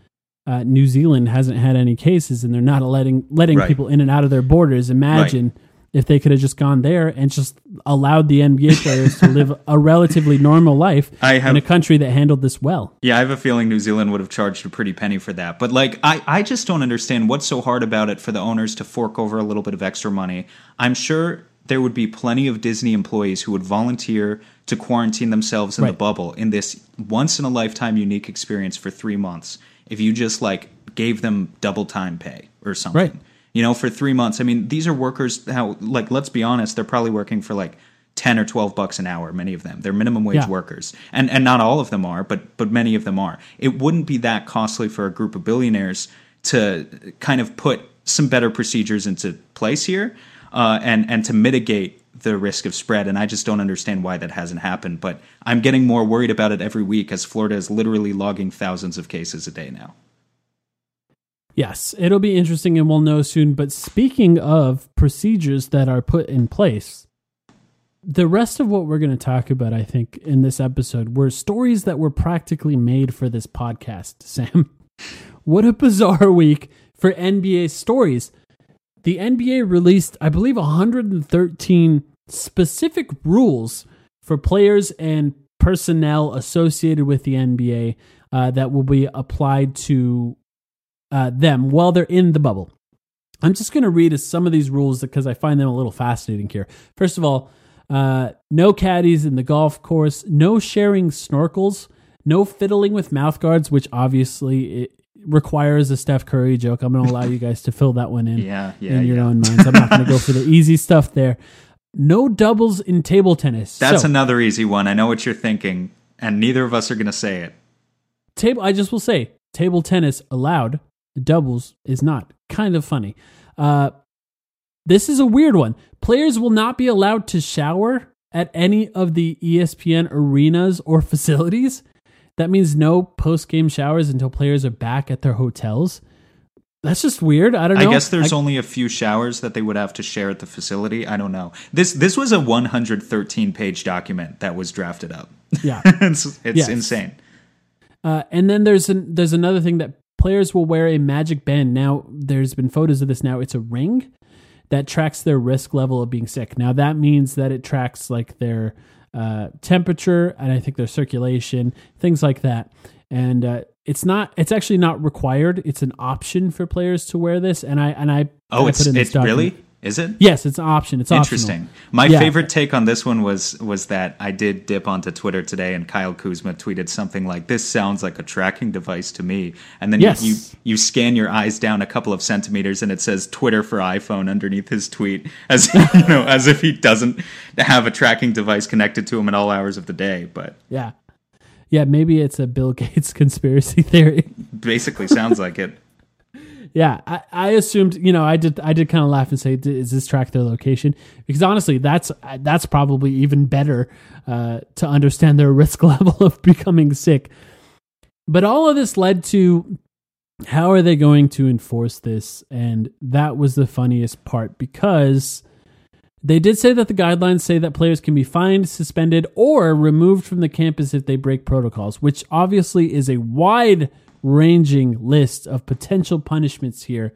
S3: uh, New Zealand hasn't had any cases and they're not letting letting
S4: Right.
S3: people in and out of their borders. Imagine if they could have just gone there and just allowed the NBA players to live a relatively normal life
S4: have-
S3: in a country that handled this well.
S4: Yeah, I have a feeling New Zealand would have charged a pretty penny for that. But like I, I just don't understand what's so hard about it for the owners to fork over a little bit of extra money. I'm sure there would be plenty of Disney employees who would volunteer to quarantine themselves in the bubble in this once in a lifetime unique experience for three months if you just like gave them double time pay or something.
S3: Right.
S4: You know, for three months. I mean, these are workers how like let's be honest, they're probably working for like ten or twelve bucks an hour, many of them. They're minimum wage
S3: Yeah.
S4: workers. And and not all of them are, but but many of them are. It wouldn't be that costly for a group of billionaires to kind of put some better procedures into place here, uh, and and to mitigate the risk of spread. And I just don't understand why that hasn't happened. But I'm getting more worried about it every week as Florida is literally logging thousands of cases a day now.
S3: Yes, it'll be interesting and we'll know soon. But speaking of procedures that are put in place, the rest of what we're going to talk about, I think, in this episode were stories that were practically made for this podcast, Sam. what a bizarre week for NBA stories. The NBA released, I believe, 113 specific rules for players and personnel associated with the NBA uh, that will be applied to uh, them while they're in the bubble. I'm just going to read some of these rules because I find them a little fascinating here. First of all, uh, no caddies in the golf course, no sharing snorkels, no fiddling with mouth guards, which obviously it requires a Steph Curry joke. I'm going to allow you guys to fill that one in
S4: Yeah, yeah,
S3: in your
S4: yeah.
S3: own minds. I'm not going to go for the easy stuff there. No doubles in table tennis.
S4: That's
S3: So-
S4: another easy one. I know what you're thinking, and neither of us are going to say it.
S3: table i just will say table tennis allowed doubles is not kind of funny uh this is a weird one players will not be allowed to shower at any of the espn arenas or facilities that means no post-game showers until players are back at their hotels that's just weird i don't know
S4: I guess there's
S3: I-
S4: only a few showers that they would have to share at the facility. I don't know. This this was a 113 page document that was drafted up.
S3: yeah
S4: it's it's
S3: Yes.
S4: insane.
S3: Uh, and then there's an, there's another thing that players will wear a magic band. Now there's been photos of this. Now it's a ring that tracks their risk level of being sick. Now that means that it tracks like their uh, temperature and I think their circulation, things like that. And uh, it's not it's actually not required. It's an option for players to wear this. And I and I
S4: Oh,
S3: I
S4: it's
S3: put in this
S4: it's really is it?
S3: yes, it's an option. It's
S4: Interesting.
S3: optional.
S4: My
S3: Yeah.
S4: favorite take on this one was was that I did dip onto Twitter today, and Kyle Kuzma tweeted something like, "This sounds like a tracking device to me." And then
S3: Yes.
S4: you, you you scan your eyes down a couple of centimeters, and it says Twitter for iPhone underneath his tweet, as you know, as if he doesn't have a tracking device connected to him at all hours of the day. But
S3: Yeah. Yeah, maybe it's a Bill Gates conspiracy theory.
S4: basically, sounds like it.
S3: Yeah, I, I assumed you know I did I did kind of laugh and say "D- is this track their location because honestly that's that's probably even better uh, to understand their risk level of becoming sick. But all of this led to how are they going to enforce this? And that was the funniest part because they did say that the guidelines say that players can be fined, suspended, or removed from the campus if they break protocols, which obviously is a wide ranging list of potential punishments here,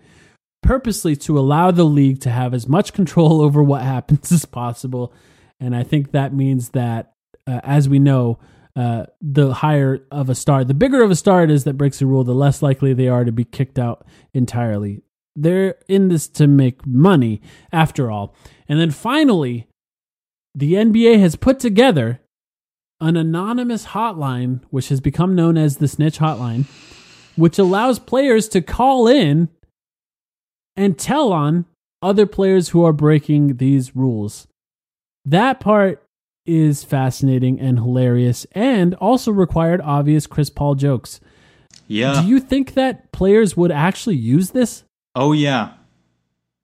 S3: purposely to allow the league to have as much control over what happens as possible. And I think that means that, uh, as we know, uh, the higher of a star, the bigger of a star it is that breaks a rule, the less likely they are to be kicked out entirely. They're in this to make money, after all. And then finally, the NBA has put together an anonymous hotline, which has become known as the Snitch Hotline, which allows players to call in and tell on other players who are breaking these rules. That part is fascinating and hilarious and also required obvious Chris Paul jokes.
S4: Yeah.
S3: Do you think that players would actually use this?
S4: Oh yeah.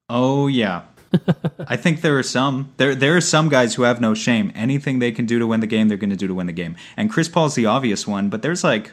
S4: Oh yeah. I think there are some. There there are some guys who have no shame. Anything they can do to win the game, they're going to do to win the game. And Chris Paul's the obvious one, but there's like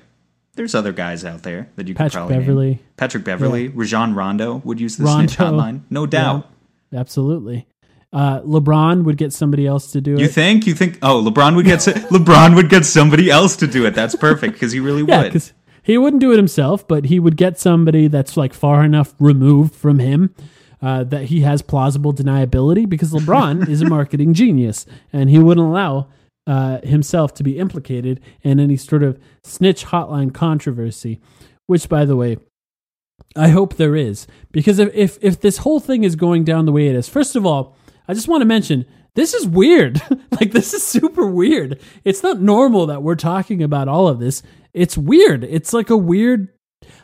S4: there's other guys out there that you could probably
S3: Beverley.
S4: name. Patrick Beverley,
S3: Yeah.
S4: Rajon Rondo would use the
S3: Rondo.
S4: snitch hotline, no doubt.
S3: Yeah, absolutely. Uh, LeBron would get somebody else to do it.
S4: You think? You think? Oh, LeBron would get LeBron would get somebody else to do it. That's perfect because he really
S3: yeah,
S4: would.
S3: because he wouldn't do it himself, but he would get somebody that's like far enough removed from him uh, that he has plausible deniability. Because LeBron is a marketing genius, and he wouldn't allow uh, himself to be implicated in any sort of snitch hotline controversy. Which, by the way, I hope there is because if, if if this whole thing is going down the way it is, first of all, I just want to mention this is weird. like this is super weird. It's not normal that we're talking about all of this. It's weird. It's like a weird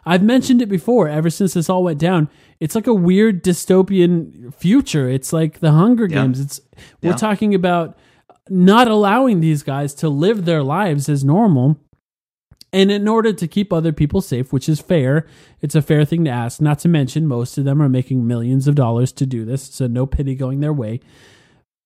S3: I've mentioned it before ever since this all went down. It's like a weird dystopian future. It's like the Hunger
S4: Yeah.
S3: Games. It's we're
S4: Yeah.
S3: talking about not allowing these guys to live their lives as normal. And in order to keep other people safe, which is fair, it's a fair thing to ask. Not to mention, most of them are making millions of dollars to do this, so no pity going their way.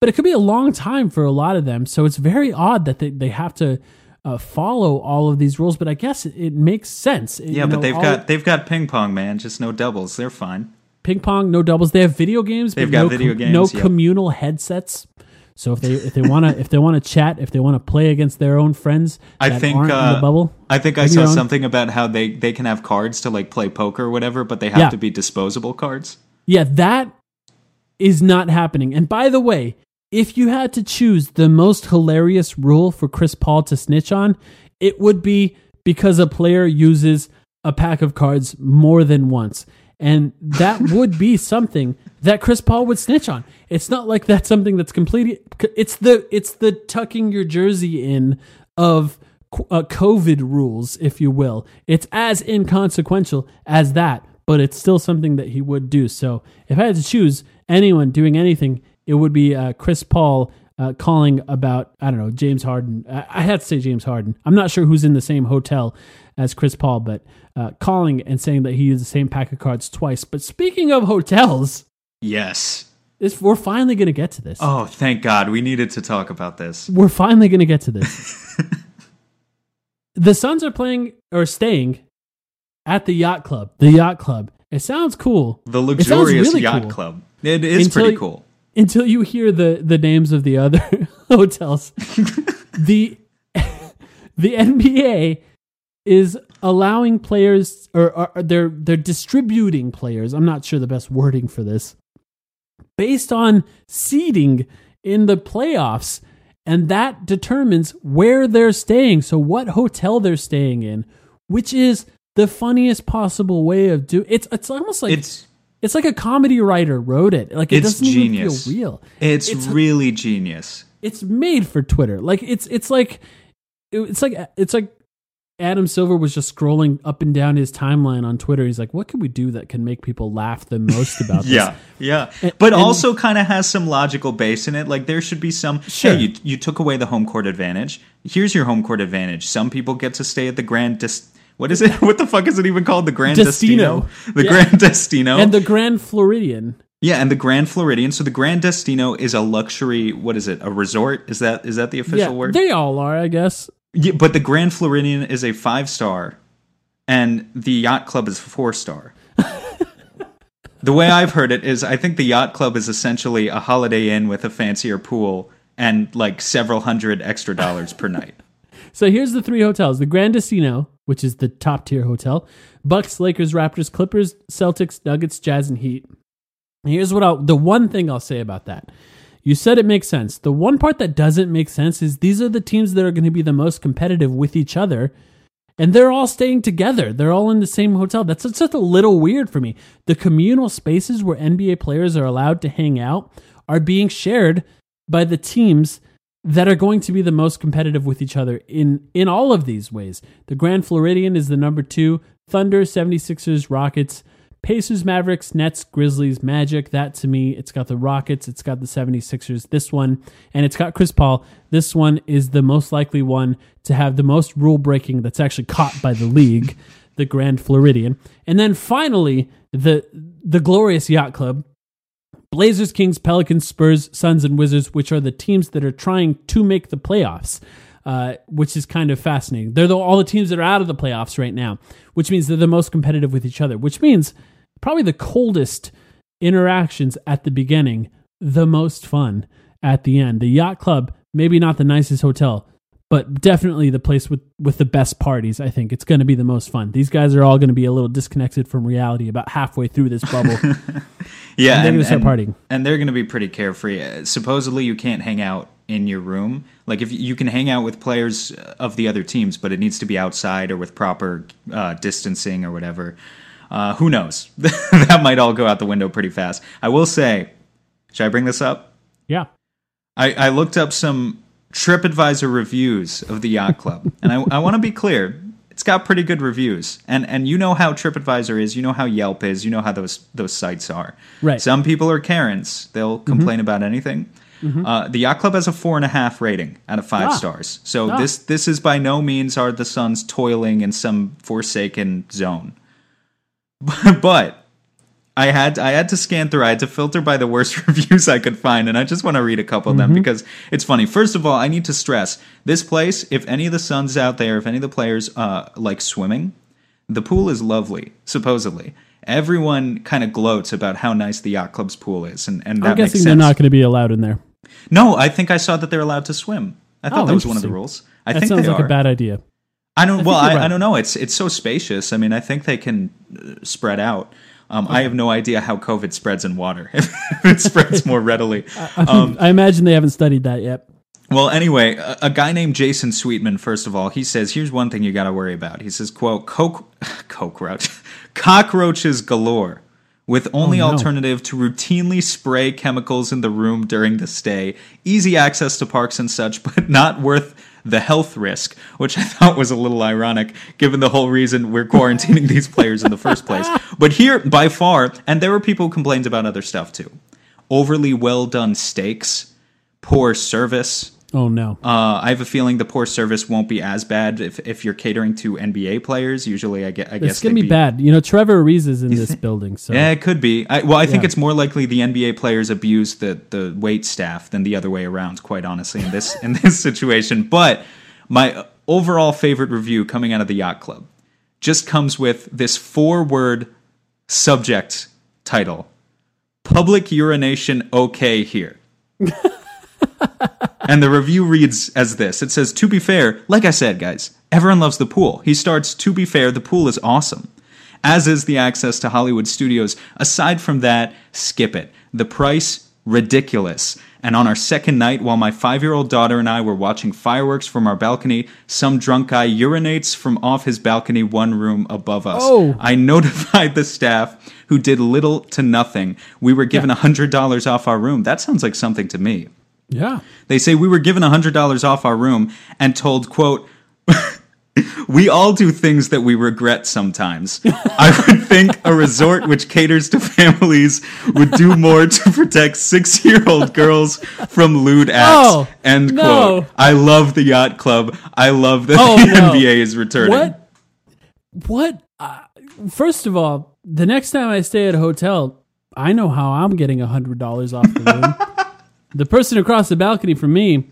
S3: But it could be a long time for a lot of them, so it's very odd that they, they have to uh, follow all of these rules. But I guess it, it makes sense.
S4: yeah,
S3: You
S4: but they've got they've got ping pong, man. Just no doubles. They're fine.
S3: ping pong, no doubles. They have video games,
S4: They've got
S3: no,
S4: video
S3: com- no
S4: yep.
S3: communal headsets. So if they if they want to if they want to chat, if they want to play against their own friends,
S4: I think uh,
S3: bubble.
S4: I think I saw something about how they they can have cards to like play poker or whatever, but they have
S3: Yeah.
S4: to be disposable cards.
S3: Yeah, that is not happening. And by the way, if you had to choose the most hilarious rule for Chris Paul to snitch on, it would be because a player uses a pack of cards more than once. And that would be something that Chris Paul would snitch on. It's not like that's something that's completely it's the it's the tucking your jersey in of uh, COVID rules, if you will. It's as inconsequential as that, but it's still something that he would do. So if I had to choose anyone doing anything, it would be uh, Chris Paul uh, calling about, I don't know, James Harden. I, I had to say James Harden. I'm not sure who's in the same hotel as Chris Paul, but uh, calling and saying that he used the same pack of cards twice. But speaking of hotels,
S4: Yes.
S3: this, we're finally going to get to this.
S4: Oh, thank God. We needed to talk about this.
S3: We're finally going to get to this. the Suns are playing or staying at the yacht club. The yacht club. It sounds cool.
S4: The
S3: sounds
S4: luxurious
S3: really
S4: yacht
S3: cool
S4: club. It is
S3: Until
S4: pretty cool.
S3: Until you hear the the names of the other hotels. the the NBA is allowing players or, or they're they're distributing players. I'm not sure the best wording for this. Based on seeding in the playoffs and that determines where they're staying. So what hotel they're staying in, which is the funniest possible way of do it's it's almost like
S4: It's
S3: it's like a comedy writer wrote it. Like it
S4: It's
S3: doesn't
S4: genius.
S3: even feel real.
S4: it's,
S3: It's-
S4: really genius.
S3: It's made for Twitter. Like it's it's like it's like it's like Adam Silver was just scrolling up and down his timeline on Twitter. He's like, "What can we do that can make people laugh the most about this?"
S4: Yeah, yeah,
S3: And-
S4: but
S3: and-
S4: also kind of has some logical base in it. Like there should be some.
S3: Sure.
S4: Hey, you, you took away the home court advantage. Here's your home court advantage. Some people get to stay at the Grand. Des- what is it? What the fuck is it even called? The Grand
S3: Destino.
S4: Destino. The
S3: Yeah.
S4: Grand Destino.
S3: And the Grand Floridian.
S4: yeah, and the Grand Floridian. So the Grand Destino is a luxury. What is it? A resort? Is that is that the official
S3: yeah,
S4: word?
S3: they all are, I guess.
S4: Yeah, but the Grand Floridian is a five star and the yacht club is four star. the way I've heard it is, I think the yacht club is essentially a Holiday Inn with a fancier pool and like several hundred extra dollars per night.
S3: So here's the three hotels: the Grand Casino, which is the top tier hotel, Bucks, Lakers, Raptors, Clippers, Celtics, Nuggets, Jazz, and Heat. Here's what I'll the one thing I'll say about that. You said it makes sense. The one part that doesn't make sense is these are the teams that are going to be the most competitive with each other. And they're all staying together. They're all in the same hotel. That's just a little weird for me. The communal spaces where NBA players are allowed to hang out are being shared by the teams that are going to be the most competitive with each other in in all of these ways. The Grand Floridian is the number 2, Thunder, 76ers, Rockets, Pacers, Mavericks, Nets, Grizzlies, Magic. That to me, it's got the Rockets, it's got the 76ers. This one, and it's got Chris Paul. This one is the most likely one to have the most rule breaking that's actually caught by the league, the Grand Floridian. And then finally, the the glorious Yacht Club, Blazers, Kings, Pelicans, Spurs, Suns, and Wizards, which are the teams that are trying to make the playoffs, uh, which is kind of fascinating. They're the, all the teams that are out of the playoffs right now, which means they're the most competitive with each other, which means probably the coldest interactions at the beginning, the most fun at the end. The Yacht Club, maybe not the nicest hotel, but definitely the place with, with the best parties. I think it's going to be the most fun. These guys are all going to be a little disconnected from reality about halfway through this bubble.
S4: Yeah,
S3: And they're gonna start partying.
S4: and they're going to be pretty carefree. Uh, Supposedly, you can't hang out in your room. Like, if you can hang out with players of the other teams, but it needs to be outside or with proper uh, distancing or whatever. Uh, who knows? that might all go out the window pretty fast. I will say, should I bring this up?
S3: yeah.
S4: I, I looked up some TripAdvisor reviews of the yacht club, and I, I want to be clear. It's got pretty good reviews, and and you know how TripAdvisor is, you know how Yelp is, you know how those those sites are.
S3: Right.
S4: Some people are Karens; they'll complain about anything. Uh, the yacht club has a four and a half rating out of five
S3: Ah.
S4: stars. So
S3: Ah.
S4: this this is by no means are the Suns toiling in some forsaken zone. but I had I had to scan through. I had to filter by the worst reviews I could find, and I just want to read a couple of them because it's funny. First of all, I need to stress this place. If any of the Suns out there, if any of the players uh, like swimming, the pool is lovely. Supposedly, everyone kind of gloats about how nice the yacht club's pool is, and and that
S3: I'm guessing they're not going to be allowed in there.
S4: no, I think I saw that they're allowed to swim. I thought
S3: Oh,
S4: that was one of the rules. I
S3: That
S4: think
S3: sounds like
S4: are.
S3: a bad idea.
S4: I don't. well, I,
S3: right.
S4: I don't know. It's it's so spacious. I mean, I think they can uh, spread out. Um, I have no idea how COVID spreads in water. if it spreads more readily. Um,
S3: I imagine they haven't studied that yet.
S4: well, anyway, a, a guy named Jason Sweetman. First of all, he says, "Here's one thing you got to worry about." He says, "Quote: Coke, cockroach, cockroaches galore." With only
S3: Oh, no.
S4: alternative to routinely spray chemicals in the room during the stay, easy access to parks and such, but not worth the health risk, which I thought was a little ironic given the whole reason we're quarantining these players in the first place. But here, by far, and there were people who complained about other stuff too overly well done steaks, poor service.
S3: Oh no.
S4: Uh, I have a feeling the poor service won't be as bad if, if you're catering to NBA players. Usually, I, get, I guess
S3: it's gonna
S4: they'd
S3: be bad. You know, Trevor Ariza is in this building, so
S4: yeah, it could be. I, well, I think
S3: Yeah.
S4: it's more likely the NBA players abuse the the wait staff than the other way around. Quite honestly, in this in this situation. But my overall favorite review coming out of the yacht club just comes with this four word subject title: "Public urination okay here." And the review reads as this It says, To be fair, like I said, guys, everyone loves the pool. He starts, To be fair, the pool is awesome. As is the access to Hollywood studios. Aside from that, skip it. The price, ridiculous. And on our second night, while my five year old daughter and I were watching fireworks from our balcony, some drunk guy urinates from off his balcony one room above us.
S3: Oh.
S4: I notified the staff who did little to nothing. We were given a $100 off our room. That sounds like something to me.
S3: Yeah.
S4: They say we were given $100 off our room and told, quote, we all do things that we regret sometimes. I would think a resort which caters to families would do more to protect six year old girls from lewd acts.
S3: Oh,
S4: End
S3: no.
S4: quote. I love the yacht club. I love that
S3: Oh,
S4: the
S3: no.
S4: NBA is returning.
S3: What? What? Uh, first of all, the next time I stay at a hotel, I know how I'm getting a hundred dollars off the room. the person across the balcony from me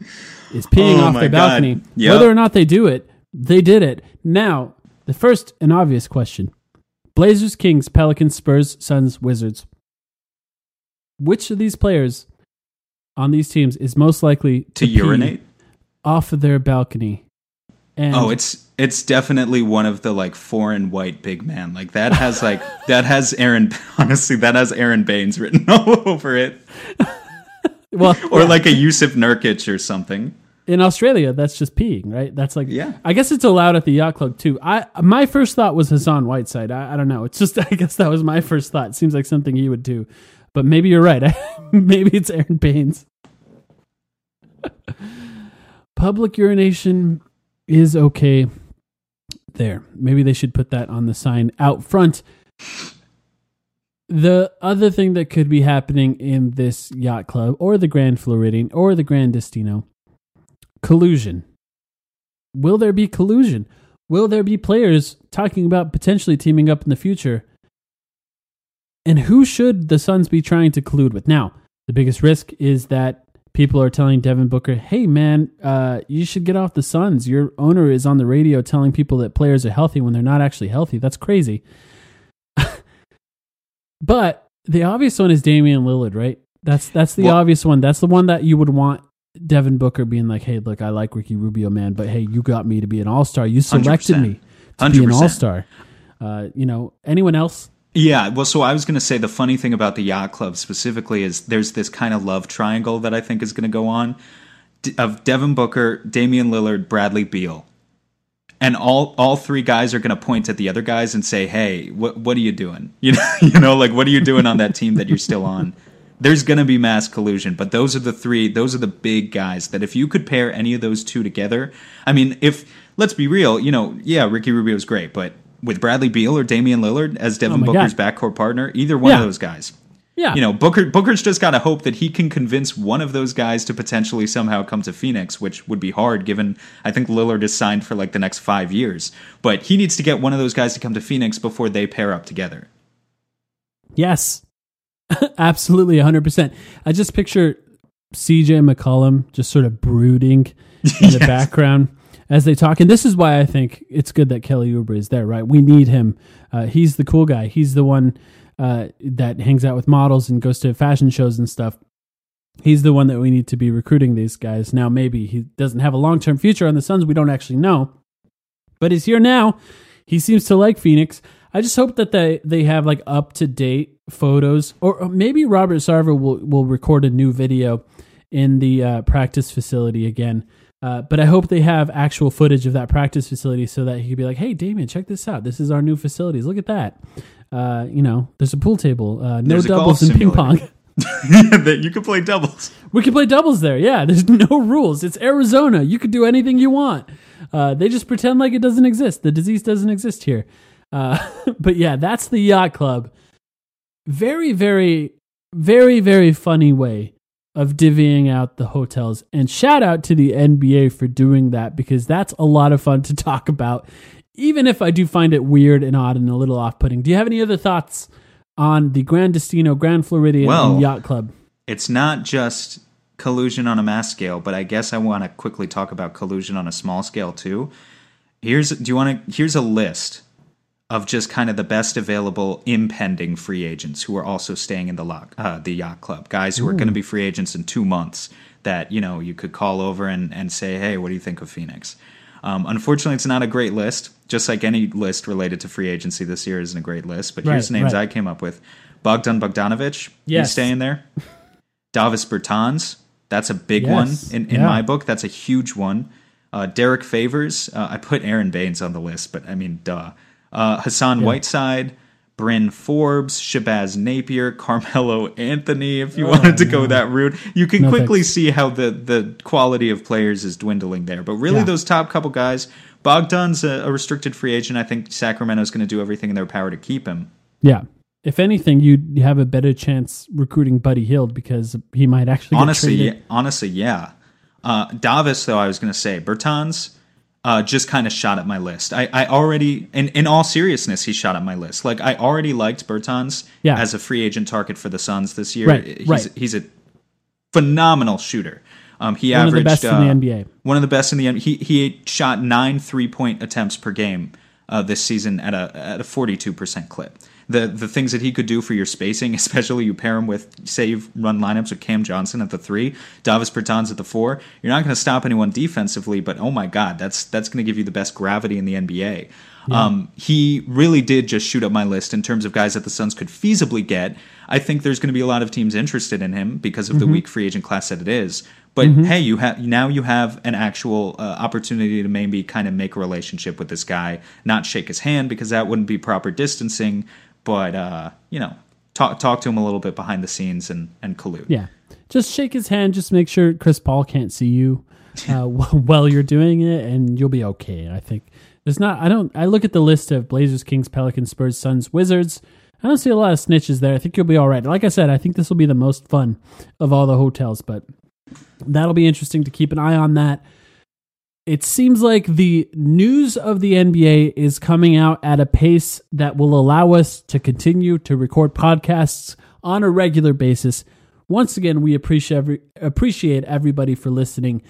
S3: is peeing
S4: Oh
S3: off
S4: my
S3: their
S4: God.
S3: balcony.
S4: Yep.
S3: Whether or not they do it, they did it. Now, The first and obvious question Blazers, Kings, Pelicans, Spurs, Suns, Wizards. Which of these players on these teams is most likely
S4: To
S3: pee
S4: urinate?
S3: off of their balcony? And
S4: Oh, it's it's definitely one of the like foreign white big man. Like that has like that has Aaron honestly that has Aron Baynes written all over it.
S3: well,
S4: Or like a Jusuf Nurkic or something.
S3: in Australia, that's just peeing, right? That's like,
S4: Yeah.
S3: I guess it's allowed at the yacht club too. I my first thought was Hassan Whiteside. I, I don't know. It's just I guess that was my first thought. seems like something he would do, but maybe you're right. maybe it's Aron Baynes. Public urination is okay. There, maybe they should put that on the sign out front. The other thing that could be happening in this yacht club or the Grand Floridian or the Grand Destino collusion. Will there be collusion? Will there be players talking about potentially teaming up in the future? And who should the Suns be trying to collude with? Now, the biggest risk is that people are telling Devin Booker, hey, man, uh, you should get off the Suns. Your owner is on the radio telling people that players are healthy when they're not actually healthy. That's crazy. But the obvious one is Damian Lillard, right? That's that's the
S4: Well-
S3: obvious one. That's the one that you would want Devin Booker being like, "Hey, look, I like Ricky Rubio, man, but hey, you got me to be an All Star. You selected
S4: 100%.
S3: me to be an All Star." Uh, you know, anyone else?
S4: Yeah, well, so I was going to say the funny thing about the yacht club specifically is there's this kind of love triangle that I think is going to go on D- of Devin Booker, Damian Lillard, Bradley Beal, and all all three guys are going to point at the other guys and say, "Hey, what what are you doing? You know, you know, like what are you doing on that team that you're still on?" There's going to be mass collusion, but those are the three. Those are the big guys that if you could pair any of those two together, I mean, if let's be real, you know, yeah, Ricky Rubio's great, but with Bradley Beal or Damian Lillard as oh Devin
S3: Oh
S4: Booker's
S3: God.
S4: backcourt partner, either one
S3: Yeah.
S4: of those guys.
S3: Yeah,
S4: You know, Booker Booker's just got to hope that he can convince one of those guys to potentially somehow come to Phoenix, which would be hard given I think Lillard is signed for like the next 5 years. But he needs to get one of those guys to come to Phoenix before they pair up together.
S3: Yes, absolutely, hundred percent. I just picture C.J. McCollum just sort of brooding in the background as they talk, and this is why I think it's good that Kelly Oubre is there. Right, we need him. Uh, he's the cool guy. He's the one uh, that hangs out with models and goes to fashion shows and stuff. He's the one that we need to be recruiting these guys. Now, maybe he doesn't have a long term future on the Suns. We don't actually know, but he's here now. He seems to like Phoenix. I just hope that they, they have like up to date photos, or maybe Robert Sarver will will record a new video in the uh, practice facility again. Uh, but I hope they have actual footage of that practice facility so that he could be like, "Hey, Damian, check this out. This is our new facilities. Look at that. Uh, you know, there's a pool table. Uh, no
S4: There's
S3: doubles and ping pong.
S4: that you can play doubles.
S3: We can play doubles there. Yeah, there's no rules. It's Arizona. You could do anything you want. Uh, they just pretend like it doesn't exist. The disease doesn't exist here. Uh, but yeah, that's the yacht club. Very, very, very, very funny way of divvying out the hotels. And shout out to the NBA for doing that because that's a lot of fun to talk about, even if I do find it weird and odd and a little off putting. Do you have any other thoughts on the Grand Destino, Grand Floridian,
S4: Well,
S3: Yacht Club?
S4: It's not just collusion on a mass scale, but I guess I want to quickly talk about collusion on a small scale too. Here's do you want to here's a list of just kind of the best available impending free agents who are also staying in the lock, uh, the yacht club. Guys who are going to be free agents in two months that you know you could call over and, and say, hey, what do you think of Phoenix? Um, unfortunately, it's not a great list. Just like any list related to free agency this year isn't a great list. But here's
S3: Right,
S4: names
S3: right.
S4: I came up with: Bogdan Bogdanovich,
S3: Yes.
S4: he's staying there. Davis Bertans, that's a big
S3: Yes,
S4: one in, in
S3: yeah.
S4: my book. That's a huge one. Uh, Derrick Favors, uh, I put Aron Baynes on the list, but I mean, duh. Uh, Hassan Whiteside, Bryn Forbes, Shabazz Napier, Carmelo Anthony. If you wanted to go that route, you can
S3: Oh, No
S4: quickly
S3: thanks.
S4: see how the the quality of players is dwindling there. But really,
S3: Yeah.
S4: those top couple guys, Bogdan's a, a restricted free agent. I think Sacramento's going to do everything in their power to keep him.
S3: Yeah. If anything, you'd have a better chance recruiting Buddy Hield because he might actually
S4: honestly, yeah, honestly, yeah. Uh, Davis, though, I was going to say Bertans uh, just kind of shot at my list. I, I already, in, in all seriousness, he shot at my list. Like I already liked Bertans
S3: Yeah.
S4: as a free agent target for the Suns this year.
S3: Right,
S4: he's,
S3: right.
S4: he's a phenomenal shooter. Um, he
S3: One of the
S4: averaged
S3: best in
S4: uh,
S3: the NBA.
S4: One of the best in the NBA. He he shot nine three point attempts per game uh, this season at a at a 42% clip. The the things that he could do for your spacing, especially you pair him with say you run lineups with Cam Johnson at the three, Davis Bertans at the four. You're not going to stop anyone defensively, but oh my god, that's that's going to give you the best gravity in the NBA. Yeah. Um, he really did just shoot up my list in terms of guys that the Suns could feasibly get. I think there's going to be a lot of teams interested in him because of mm-hmm. the weak free agent class that it is. But mm-hmm. hey, you have now you have an actual uh, opportunity to maybe kind of make a relationship with this guy, not shake his hand because that wouldn't be proper distancing. But uh, you know, talk talk to him a little bit behind the scenes and and collude.
S3: Yeah, just shake his hand. Just make sure Chris Paul can't see you uh, while you're doing it, and you'll be okay. I think there's not. I don't. I look at the list of Blazers, Kings, Pelicans, Spurs, Suns, Wizards. I don't see a lot of snitches there. I think you'll be all right. Like I said, I think this will be the most fun of all the hotels, but that'll be interesting to keep an eye on that. It seems like the news of the NBA is coming out at a pace that will allow us to continue to record podcasts on a regular basis. Once again, we appreciate every, appreciate everybody for listening.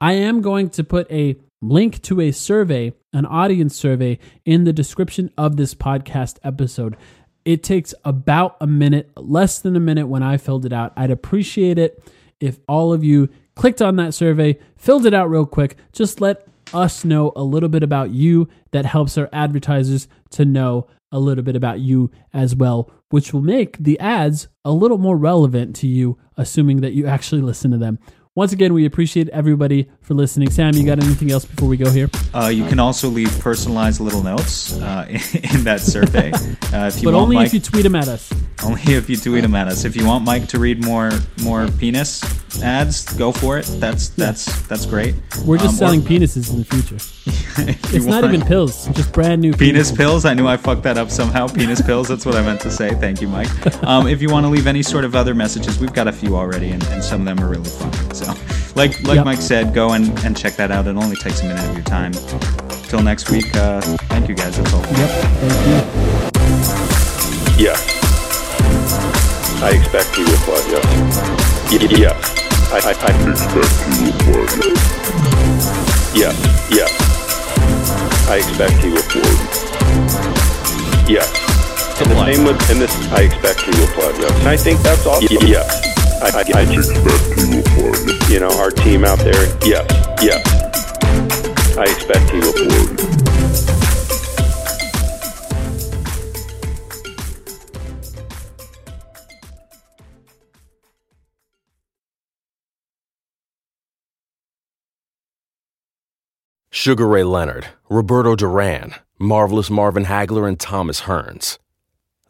S3: I am going to put a link to a survey, an audience survey, in the description of this podcast episode. It takes about a minute, less than a minute when I filled it out. I'd appreciate it if all of you clicked on that survey, filled it out real quick. Just let us know a little bit about you. That helps our advertisers to know a little bit about you as well, which will make the ads a little more relevant to you, assuming that you actually listen to them. Once again, we appreciate everybody for listening. Sam, you got anything else before we go here?
S4: Uh, you can also leave personalized little notes uh, in that survey.
S3: Uh, if you but only Mike, if you tweet them at us.
S4: Only if you tweet them at us. If you want Mike to read more more penis ads, go for it. That's that's yeah. that's great.
S3: We're just um, selling or, penises in the future. it's not even pills, just brand new
S4: penis pills. pills. I knew I fucked that up somehow. Penis pills. That's what I meant to say. Thank you, Mike. Um, if you want to leave any sort of other messages, we've got a few already, and, and some of them are really fun. So, like like yep. Mike said, go and, and check that out. It only takes a minute of your time. Till next week, uh, thank you guys. That's all.
S3: Yep. Thank
S2: you. Yeah. I expect you will play, yes. Y- yes. I, I, I expect you will play, yes. Yes. Yes. I expect you will play. Yes. And the same with, and this, I expect you will play, yes. And I think that's awesome. Y- I, I, I expect play. You know, our team out there, yes, yes. I expect he will play.
S5: Sugar Ray Leonard, Roberto Duran, Marvelous Marvin Hagler, and Thomas Hearns